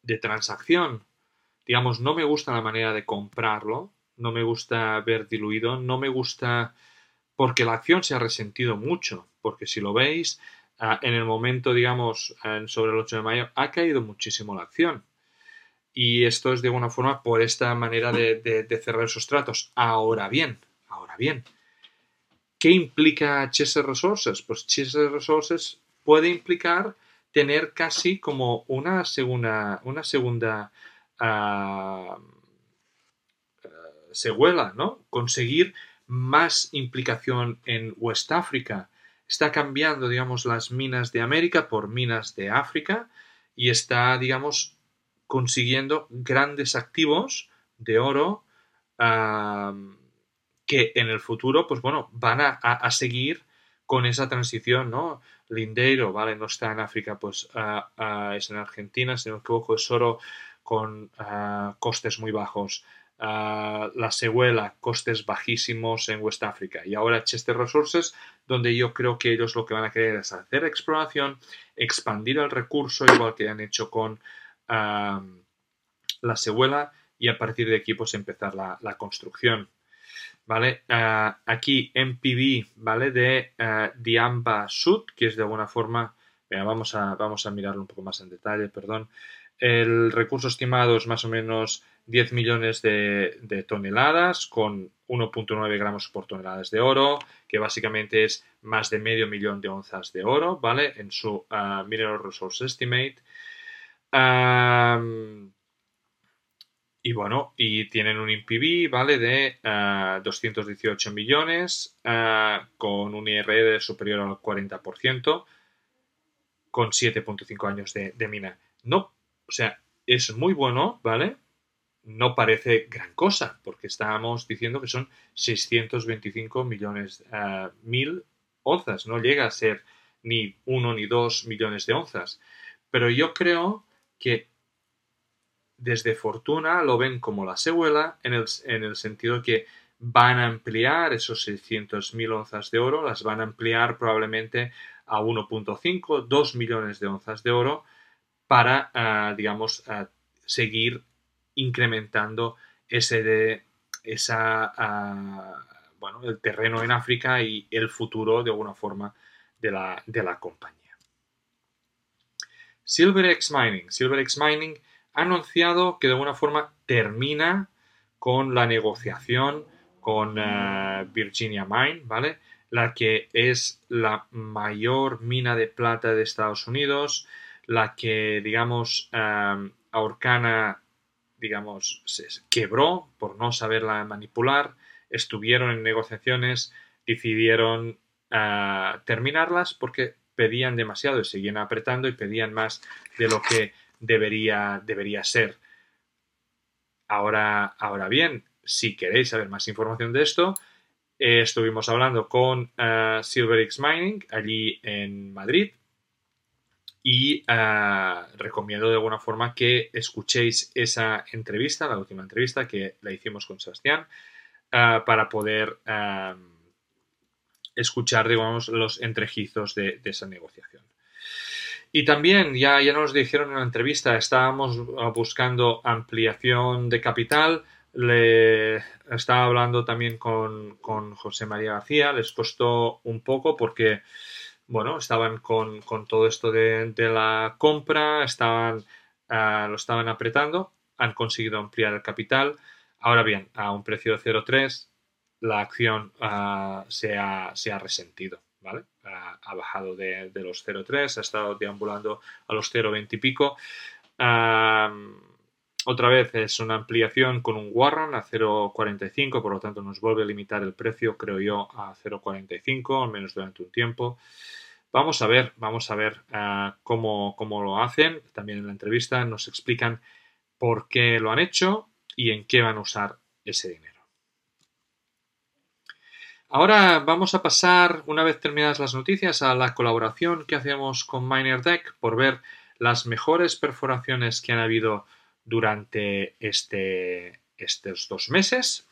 [SPEAKER 1] de transacción? Digamos, no me gusta la manera de comprarlo, no me gusta ver diluido, no me gusta porque la acción se ha resentido mucho, porque si lo veis, Ah, en el momento, digamos, sobre el 8 de mayo, ha caído muchísimo la acción. Y esto es de alguna forma por esta manera de, cerrar esos tratos. Ahora bien, ahora bien, ¿qué implica Chester Resources? Pues Chester Resources puede implicar tener casi como una segunda, una segunda uh, secuela, ¿no? Conseguir más implicación en West África, está cambiando, digamos, las minas de América por minas de África y está, digamos, consiguiendo grandes activos de oro que en el futuro, pues bueno, van a, seguir con esa transición, ¿no? Lindeiro, ¿vale? No está en África, pues es en Argentina, si no me equivoco, es oro con costes muy bajos la Seguela, costes bajísimos en West África. Y ahora Chester Resources, donde yo creo que ellos lo que van a querer es hacer exploración, expandir el recurso, igual que han hecho con la Seguela, y a partir de aquí pues empezar la, construcción. ¿Vale? aquí MPV, ¿vale? De Diamba Sud, que es de alguna forma, vamos, a, vamos a mirarlo un poco más en detalle, perdón. El recurso estimado es más o menos 10 millones de, toneladas con 1.9 gramos por toneladas de oro, que básicamente es más de medio millón de onzas de oro, ¿vale? En su uh, Mineral Resource Estimate. Y bueno, y tienen un INPV, ¿vale? De 218 uh, millones, uh, con un IRR superior al 40%, con 7.5 años de, mina. No, o sea, es muy bueno, ¿vale? no parece gran cosa, porque estábamos diciendo que son 625 millones, uh, mil onzas, no llega a ser ni uno ni dos millones de onzas. Pero yo creo que desde Fortuna lo ven como la secuela en el, en el sentido que van a ampliar esos 600.000 onzas de oro, las van a ampliar probablemente a 1.5, 2 millones de onzas de oro para, ah, digamos, ah, seguir incrementando ese esa, ah, bueno, el terreno en África y el futuro de alguna forma de la, de la compañía. SilverX Mining. SilverX Mining ha anunciado que de alguna forma termina con la negociación con eh, Virginia Mine, ¿vale? La que es la mayor mina de plata de Estados Unidos, la que, digamos, Aurcana, digamos, se quebró por no saberla manipular, estuvieron en negociaciones, decidieron eh, terminarlas porque pedían demasiado y seguían apretando y pedían más de lo que debería, debería ser. Ahora, ahora bien, si queréis saber más información de esto, eh, estuvimos hablando con uh, SilverX Mining allí en Madrid y eh, recomiendo de alguna forma que escuchéis esa entrevista, la última entrevista que la hicimos con Sebastián, para poder escuchar, digamos, los entrejizos de, esa negociación. Y también, ya, ya nos dijeron en la entrevista, estábamos buscando ampliación de capital, le estaba hablando también con, José María García, les costó un poco porque, bueno, estaban con, todo esto de, la compra, estaban, ah, lo estaban apretando, han conseguido ampliar el capital. Ahora bien, a un precio de 0,3, la acción ah, se, ha, se, ha, resentido, ¿vale? ha bajado de, los 0,3, ha estado deambulando a los 0,20 y pico. Otra vez es una ampliación con un Warren a 0.45, por lo tanto nos vuelve a limitar el precio, creo yo, a 0.45, al menos durante un tiempo. Vamos a ver, vamos a ver uh, cómo, cómo, lo hacen. También en la entrevista nos explican por qué lo han hecho y en qué van a usar ese dinero. Ahora vamos a pasar, una vez terminadas las noticias, a la colaboración que hacemos con MinerDeck por ver las mejores perforaciones que han habido durante este, estos dos meses.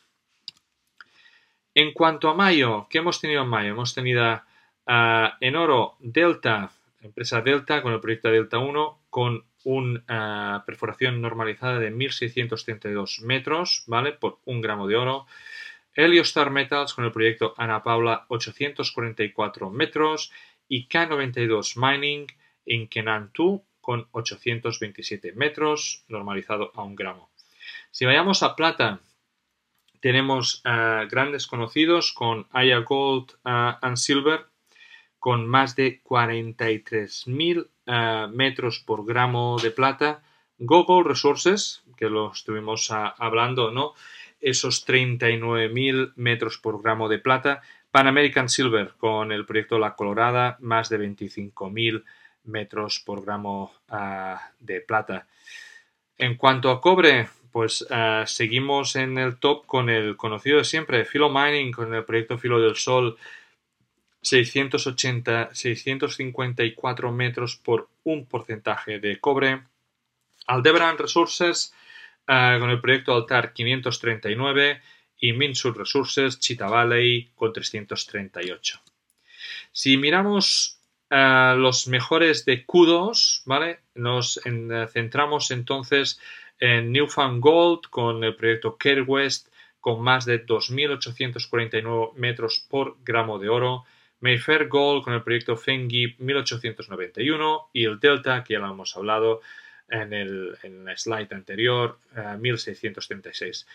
[SPEAKER 1] En cuanto a mayo, ¿qué hemos tenido en mayo? Hemos tenido en oro Delta, empresa Delta con el proyecto Delta 1 con una perforación normalizada de 1632 metros, ¿vale? Por un gramo de oro. Heliostar Metals con el proyecto Ana Paula 844 metros y K92 Mining en Kenantu con 827 metros, normalizado a un gramo. Si vayamos a plata, tenemos eh, grandes conocidos con Aya Gold uh, and Silver con más de 43.000 eh, metros por gramo de plata. Google Resources, que lo estuvimos hablando, ¿no? Esos 39.000 metros por gramo de plata. Pan American Silver con el proyecto La Colorada, más de 25.000 metros por gramo ah, de plata. En cuanto a cobre, pues ah, seguimos en el top con el conocido de siempre, Filo Mining, con el proyecto Filo del Sol, 680, 654 metros por un porcentaje de cobre. Aldebaran Resources, ah, con el proyecto Altar 539 y Minsur Resources, Chita Valley, con 338. Si miramos los mejores de Q2, ¿vale? Nos centramos entonces en Newfound Gold con el proyecto Care West con más de 2.849 metros por gramo de oro, Mayfair Gold con el proyecto Fengi 1891 y el Delta, que ya lo hemos hablado en el, slide anterior, 1636. Eh,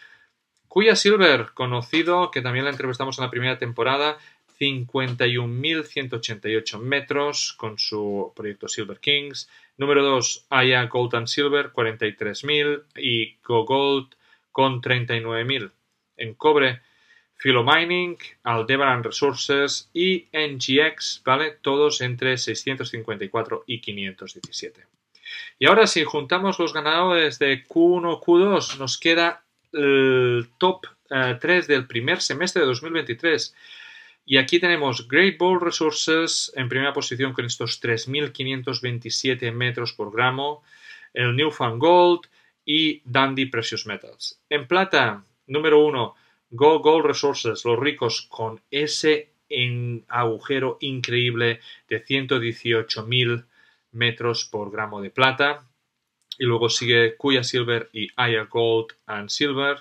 [SPEAKER 1] Cuya Silver, conocido, que también la entrevistamos en la primera temporada, 51.188 metros con su proyecto Silver Kings. Número 2, Aya Gold and Silver, 43.000 y Go Gold con 39.000. En cobre, Philo Mining, Aldebaran Resources y NGX, ¿vale? Todos entre 654 y 517. Y ahora si juntamos los ganadores de Q1, Q2, nos queda el top 3 eh, del primer semestre de 2023. Y aquí tenemos Great Ball Resources en primera posición con estos 3.527 metros por gramo, el Newfound Gold y Dandy Precious Metals. En plata, número 1, Gold, Gold Resources, los ricos con ese agujero increíble de 118.000 metros por gramo de plata. Y luego sigue Kuya Silver y Aya Gold and Silver.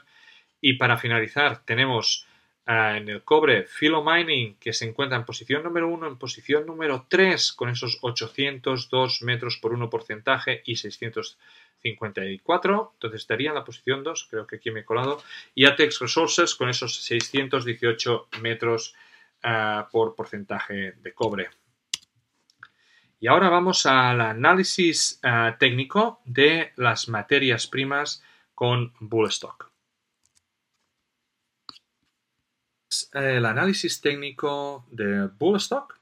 [SPEAKER 1] Y para finalizar tenemos ah, en el cobre Philo Mining que se encuentra en posición número 1, en posición número 3 con esos 802 metros por 1 porcentaje y 654. Entonces estaría en la posición 2, creo que aquí me he colado. Y Atex Resources con esos 618 metros ah, por porcentaje de cobre. Y ahora vamos al análisis uh, técnico de las materias primas con Bullstock. El análisis técnico de Bullstock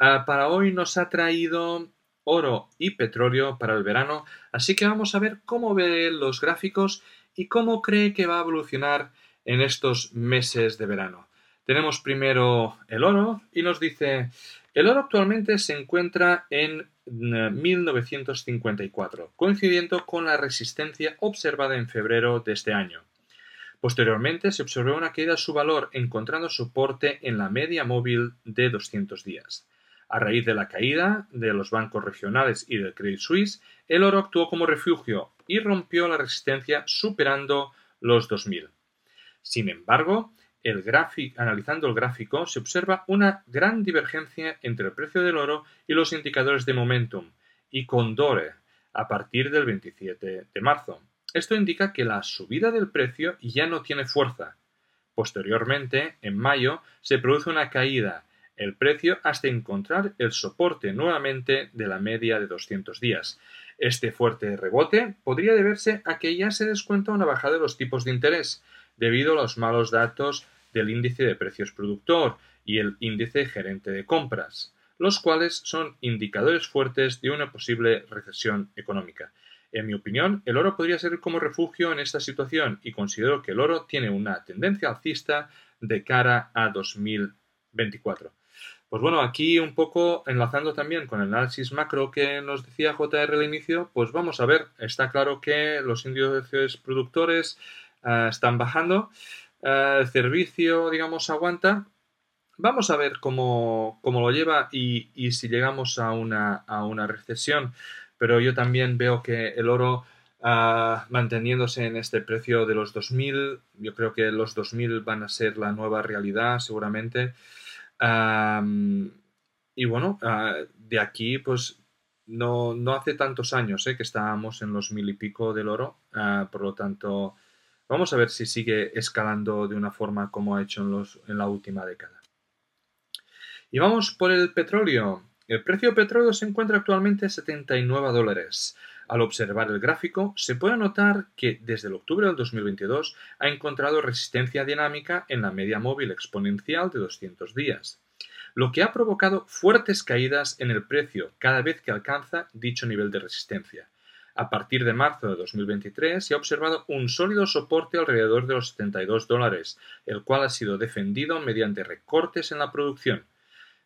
[SPEAKER 1] uh, para hoy nos ha traído oro y petróleo para el verano, así que vamos a ver cómo ve los gráficos y cómo cree que va a evolucionar en estos meses de verano. Tenemos primero el oro y nos dice el oro actualmente se encuentra en 1954, eh, coincidiendo con la resistencia observada en febrero de este año. Posteriormente se observó una caída de su valor encontrando soporte en la media móvil de 200 días. A raíz de la caída de los bancos regionales y del Credit Suisse, el oro actuó como refugio y rompió la resistencia superando los 2000. Sin embargo, analizando el gráfico, se observa una gran divergencia entre el precio del oro y los indicadores de momentum y condore a partir del 27 de marzo. Esto indica que la subida del precio ya no tiene fuerza. Posteriormente, en mayo, se produce una caída el precio hasta encontrar el soporte nuevamente de la media de 200 días. Este fuerte rebote podría deberse a que ya se descuenta una bajada de los tipos de interés, debido a los malos datos del índice de precios productor y el índice gerente de compras, los cuales son indicadores fuertes de una posible recesión económica. En mi opinión, el oro podría ser como refugio en esta situación y considero que el oro tiene una tendencia alcista de cara a 2024. Pues bueno, aquí un poco enlazando también con el análisis macro que nos decía JR al inicio, pues vamos a ver, está claro que los índices productores Ah, están bajando, ah, el servicio, digamos, aguanta. Vamos a ver cómo, lo lleva y, si llegamos a una, a una, recesión. Pero yo también veo que el oro ah, manteniéndose en este precio de los 2000, yo creo que los 2000 van a ser la nueva realidad seguramente. y bueno, de aquí pues no, no, hace tantos años ¿eh? que estábamos en los mil y pico del oro, por lo tanto Vamos a ver si sigue escalando de una forma como ha hecho en, la última década. Y vamos por el petróleo. El precio del petróleo se encuentra actualmente a 79 dólares. Al observar el gráfico, se puede notar que desde el octubre del 2022 ha encontrado resistencia dinámica en la media móvil exponencial de 200 días, lo que ha provocado fuertes caídas en el precio cada vez que alcanza dicho nivel de resistencia. A partir de marzo de 2023 se ha observado un sólido soporte alrededor de los 72 dólares, el cual ha sido defendido mediante recortes en la producción.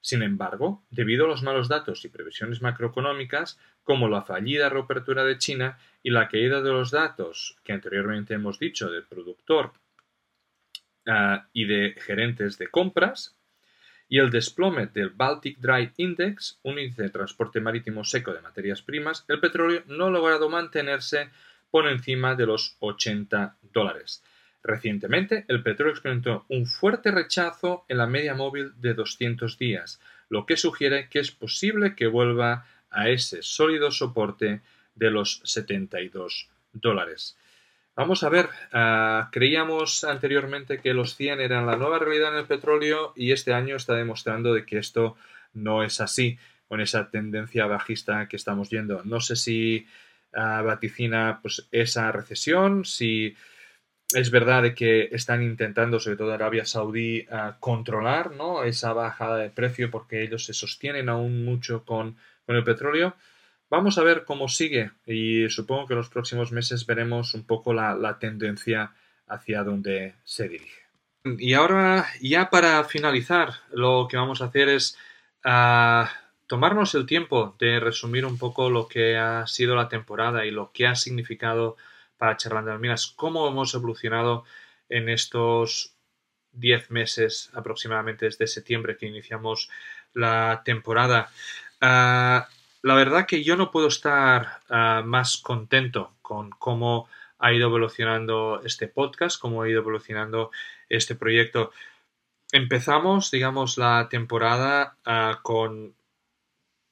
[SPEAKER 1] Sin embargo, debido a los malos datos y previsiones macroeconómicas, como la fallida reapertura de China y la caída de los datos que anteriormente hemos dicho del productor ah, y de gerentes de compras, y el desplome del Baltic Dry Index, un índice de transporte marítimo seco de materias primas, el petróleo no ha logrado mantenerse por encima de los 80 dólares. Recientemente, el petróleo experimentó un fuerte rechazo en la media móvil de 200 días, lo que sugiere que es posible que vuelva a ese sólido soporte de los 72 dólares. Vamos a ver, ah, creíamos anteriormente que los 100 eran la nueva realidad en el petróleo y este año está demostrando de que esto no es así, con esa tendencia bajista que estamos yendo. No sé si ah, vaticina pues, esa recesión, si es verdad de que están intentando, sobre todo Arabia Saudí, ah, controlar ¿no? esa bajada de precio porque ellos se sostienen aún mucho con, con el petróleo. Vamos a ver cómo sigue y supongo que en los próximos meses veremos un poco la, tendencia hacia donde se dirige. Y ahora, ya para finalizar, lo que vamos a hacer es ah, tomarnos el tiempo de resumir un poco lo que ha sido la temporada y lo que ha significado para Charlando de Minas, cómo hemos evolucionado en estos 10 meses aproximadamente desde septiembre que iniciamos la temporada. Ah, la verdad que yo no puedo estar ah, más contento con cómo ha ido evolucionando este podcast, cómo ha ido evolucionando este proyecto. Empezamos, digamos, la temporada ah, con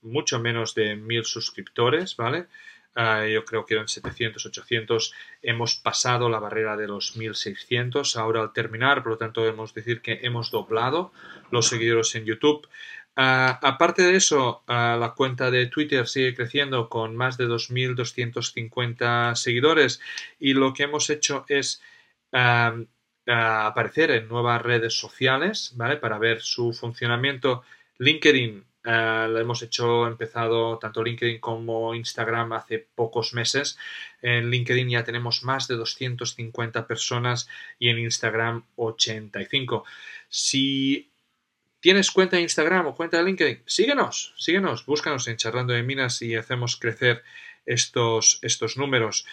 [SPEAKER 1] mucho menos de mil suscriptores, ¿vale? Ah, yo creo que eran 700, 800. Hemos pasado la barrera de los 1600 ahora al terminar, por lo tanto, debemos decir que hemos doblado los seguidores en YouTube. Aparte de eso, la cuenta de Twitter sigue creciendo con más de 2.250 seguidores y lo que hemos hecho es aparecer en nuevas redes sociales, ¿vale? Para ver su funcionamiento. LinkedIn lo hemos hecho, empezado tanto LinkedIn como Instagram hace pocos meses. En LinkedIn ya tenemos más de 250 personas y en Instagram 85. Si tienes cuenta de Instagram o cuenta de LinkedIn, síguenos, síguenos, búscanos en Charlando de Minas y hacemos crecer estos, estos números.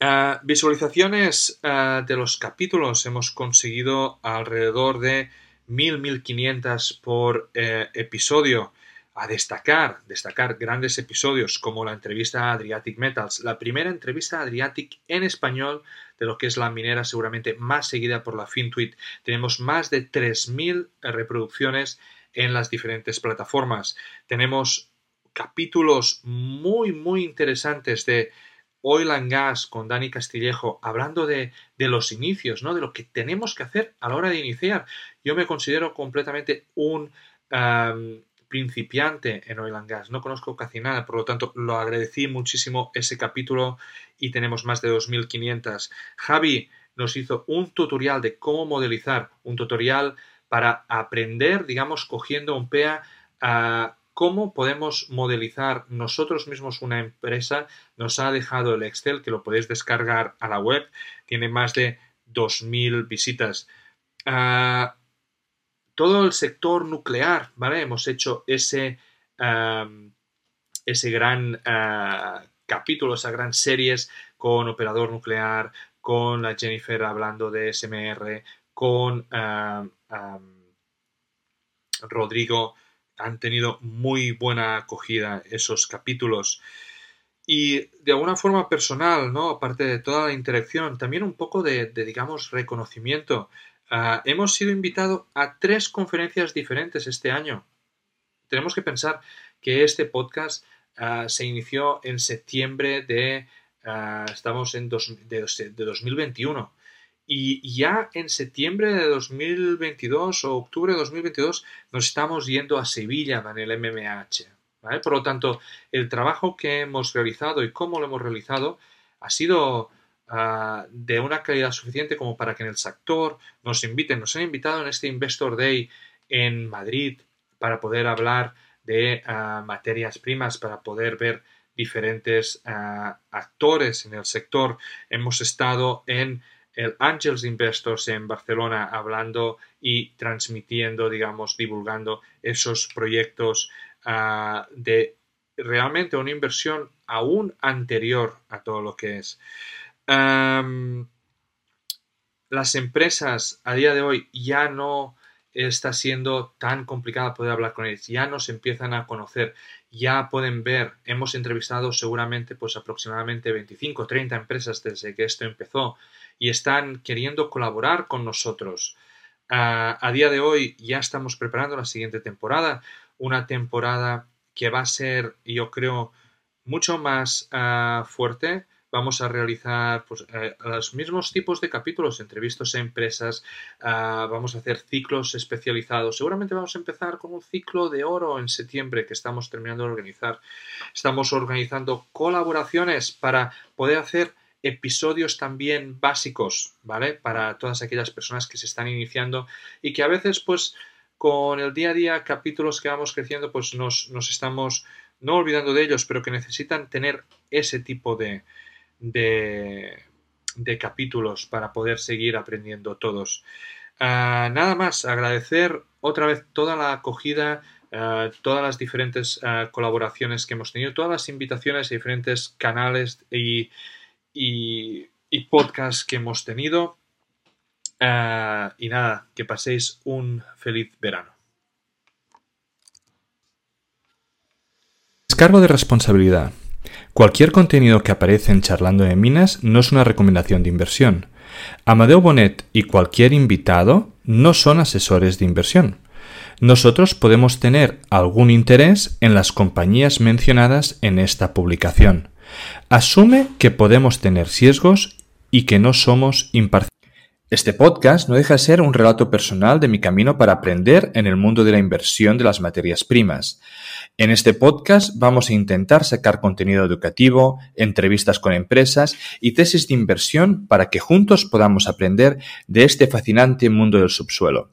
[SPEAKER 1] Eh, visualizaciones eh, de los capítulos hemos conseguido alrededor de 1000, 1500 por eh, episodio. A destacar, destacar grandes episodios como la entrevista a Adriatic Metals, la primera entrevista a Adriatic en español de lo que es la minera seguramente más seguida por la FinTweet. Tenemos más de 3000 reproducciones en las diferentes plataformas. Tenemos capítulos muy, muy interesantes de Oil and Gas con Dani Castillejo, hablando de, los inicios, ¿no? De lo que tenemos que hacer a la hora de iniciar. Yo me considero completamente un principiante en Oil and Gas. No conozco casi nada, por lo tanto, lo agradecí muchísimo ese capítulo y tenemos más de 2.500. Javi nos hizo un tutorial de cómo modelizar, un tutorial para aprender, digamos, cogiendo un PEA a cómo podemos modelizar nosotros mismos una empresa. Nos ha dejado el Excel que lo podéis descargar a la web. Tiene más de 2.000 visitas. Ah, todo el sector nuclear, ¿vale? Hemos hecho ese, ese gran ah, capítulo, esa gran series con operador nuclear, con la Jennifer hablando de SMR, con Rodrigo han tenido muy buena acogida esos capítulos. Y de alguna forma personal, ¿no? Aparte de toda la interacción, también un poco de, digamos, reconocimiento. Ah, hemos sido invitados a tres conferencias diferentes este año. Tenemos que pensar que este podcast ah, se inició en septiembre de, ah, estamos en de, de 2021. Y ya en septiembre de 2022 o octubre de 2022 nos estamos yendo a Sevilla en el MMH. Por lo tanto, el trabajo que hemos realizado y cómo lo hemos realizado ha sido ah, de una calidad suficiente como para que en el sector nos inviten. Nos han invitado en este Investor Day en Madrid para poder hablar de ah, materias primas, para poder ver diferentes ah, actores en el sector. Hemos estado en el Angels Investors en Barcelona hablando y transmitiendo, digamos, divulgando esos proyectos de realmente una inversión aún anterior a todo lo que es. Las empresas a día de hoy ya no está siendo tan complicada poder hablar con ellos, ya nos empiezan a conocer, ya pueden ver, hemos entrevistado seguramente pues aproximadamente 25 o 30 empresas desde que esto empezó y están queriendo colaborar con nosotros. a día de hoy ya estamos preparando la siguiente temporada, una temporada que va a ser, yo creo, mucho más ah, fuerte. Vamos a realizar pues, eh, los mismos tipos de capítulos, entrevistas a empresas, ah, vamos a hacer ciclos especializados. Seguramente vamos a empezar con un ciclo de oro en septiembre que estamos terminando de organizar. Estamos organizando colaboraciones para poder hacer episodios también básicos, ¿vale? Para todas aquellas personas que se están iniciando y que a veces, pues, con el día a día, capítulos que vamos creciendo, pues nos, estamos no olvidando de ellos, pero que necesitan tener ese tipo de, de, capítulos para poder seguir aprendiendo todos. Ah, nada más, agradecer otra vez toda la acogida, ah, todas las diferentes ah, colaboraciones que hemos tenido, todas las invitaciones a diferentes canales y
[SPEAKER 4] y, podcast que hemos tenido. Y nada, que paséis un feliz verano.
[SPEAKER 1] Descargo de responsabilidad. Cualquier contenido que aparece en Charlando de Minas no es una recomendación de inversión. Amadeo Bonet y cualquier invitado no son asesores de inversión. Nosotros podemos tener algún interés en las compañías mencionadas en esta publicación. Asume que podemos tener sesgos y que no somos imparciales. Este podcast no deja de ser un relato personal de mi camino para aprender en el mundo de la inversión de las materias primas. En este podcast vamos a intentar sacar contenido educativo, entrevistas con empresas y tesis de inversión para que juntos podamos aprender de este fascinante mundo del subsuelo.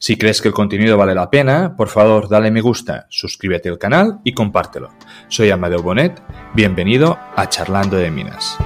[SPEAKER 1] Si crees que el contenido vale la pena, por favor dale me gusta, suscríbete al canal y compártelo. Soy Amadeo Bonet, bienvenido a Charlando de Minas.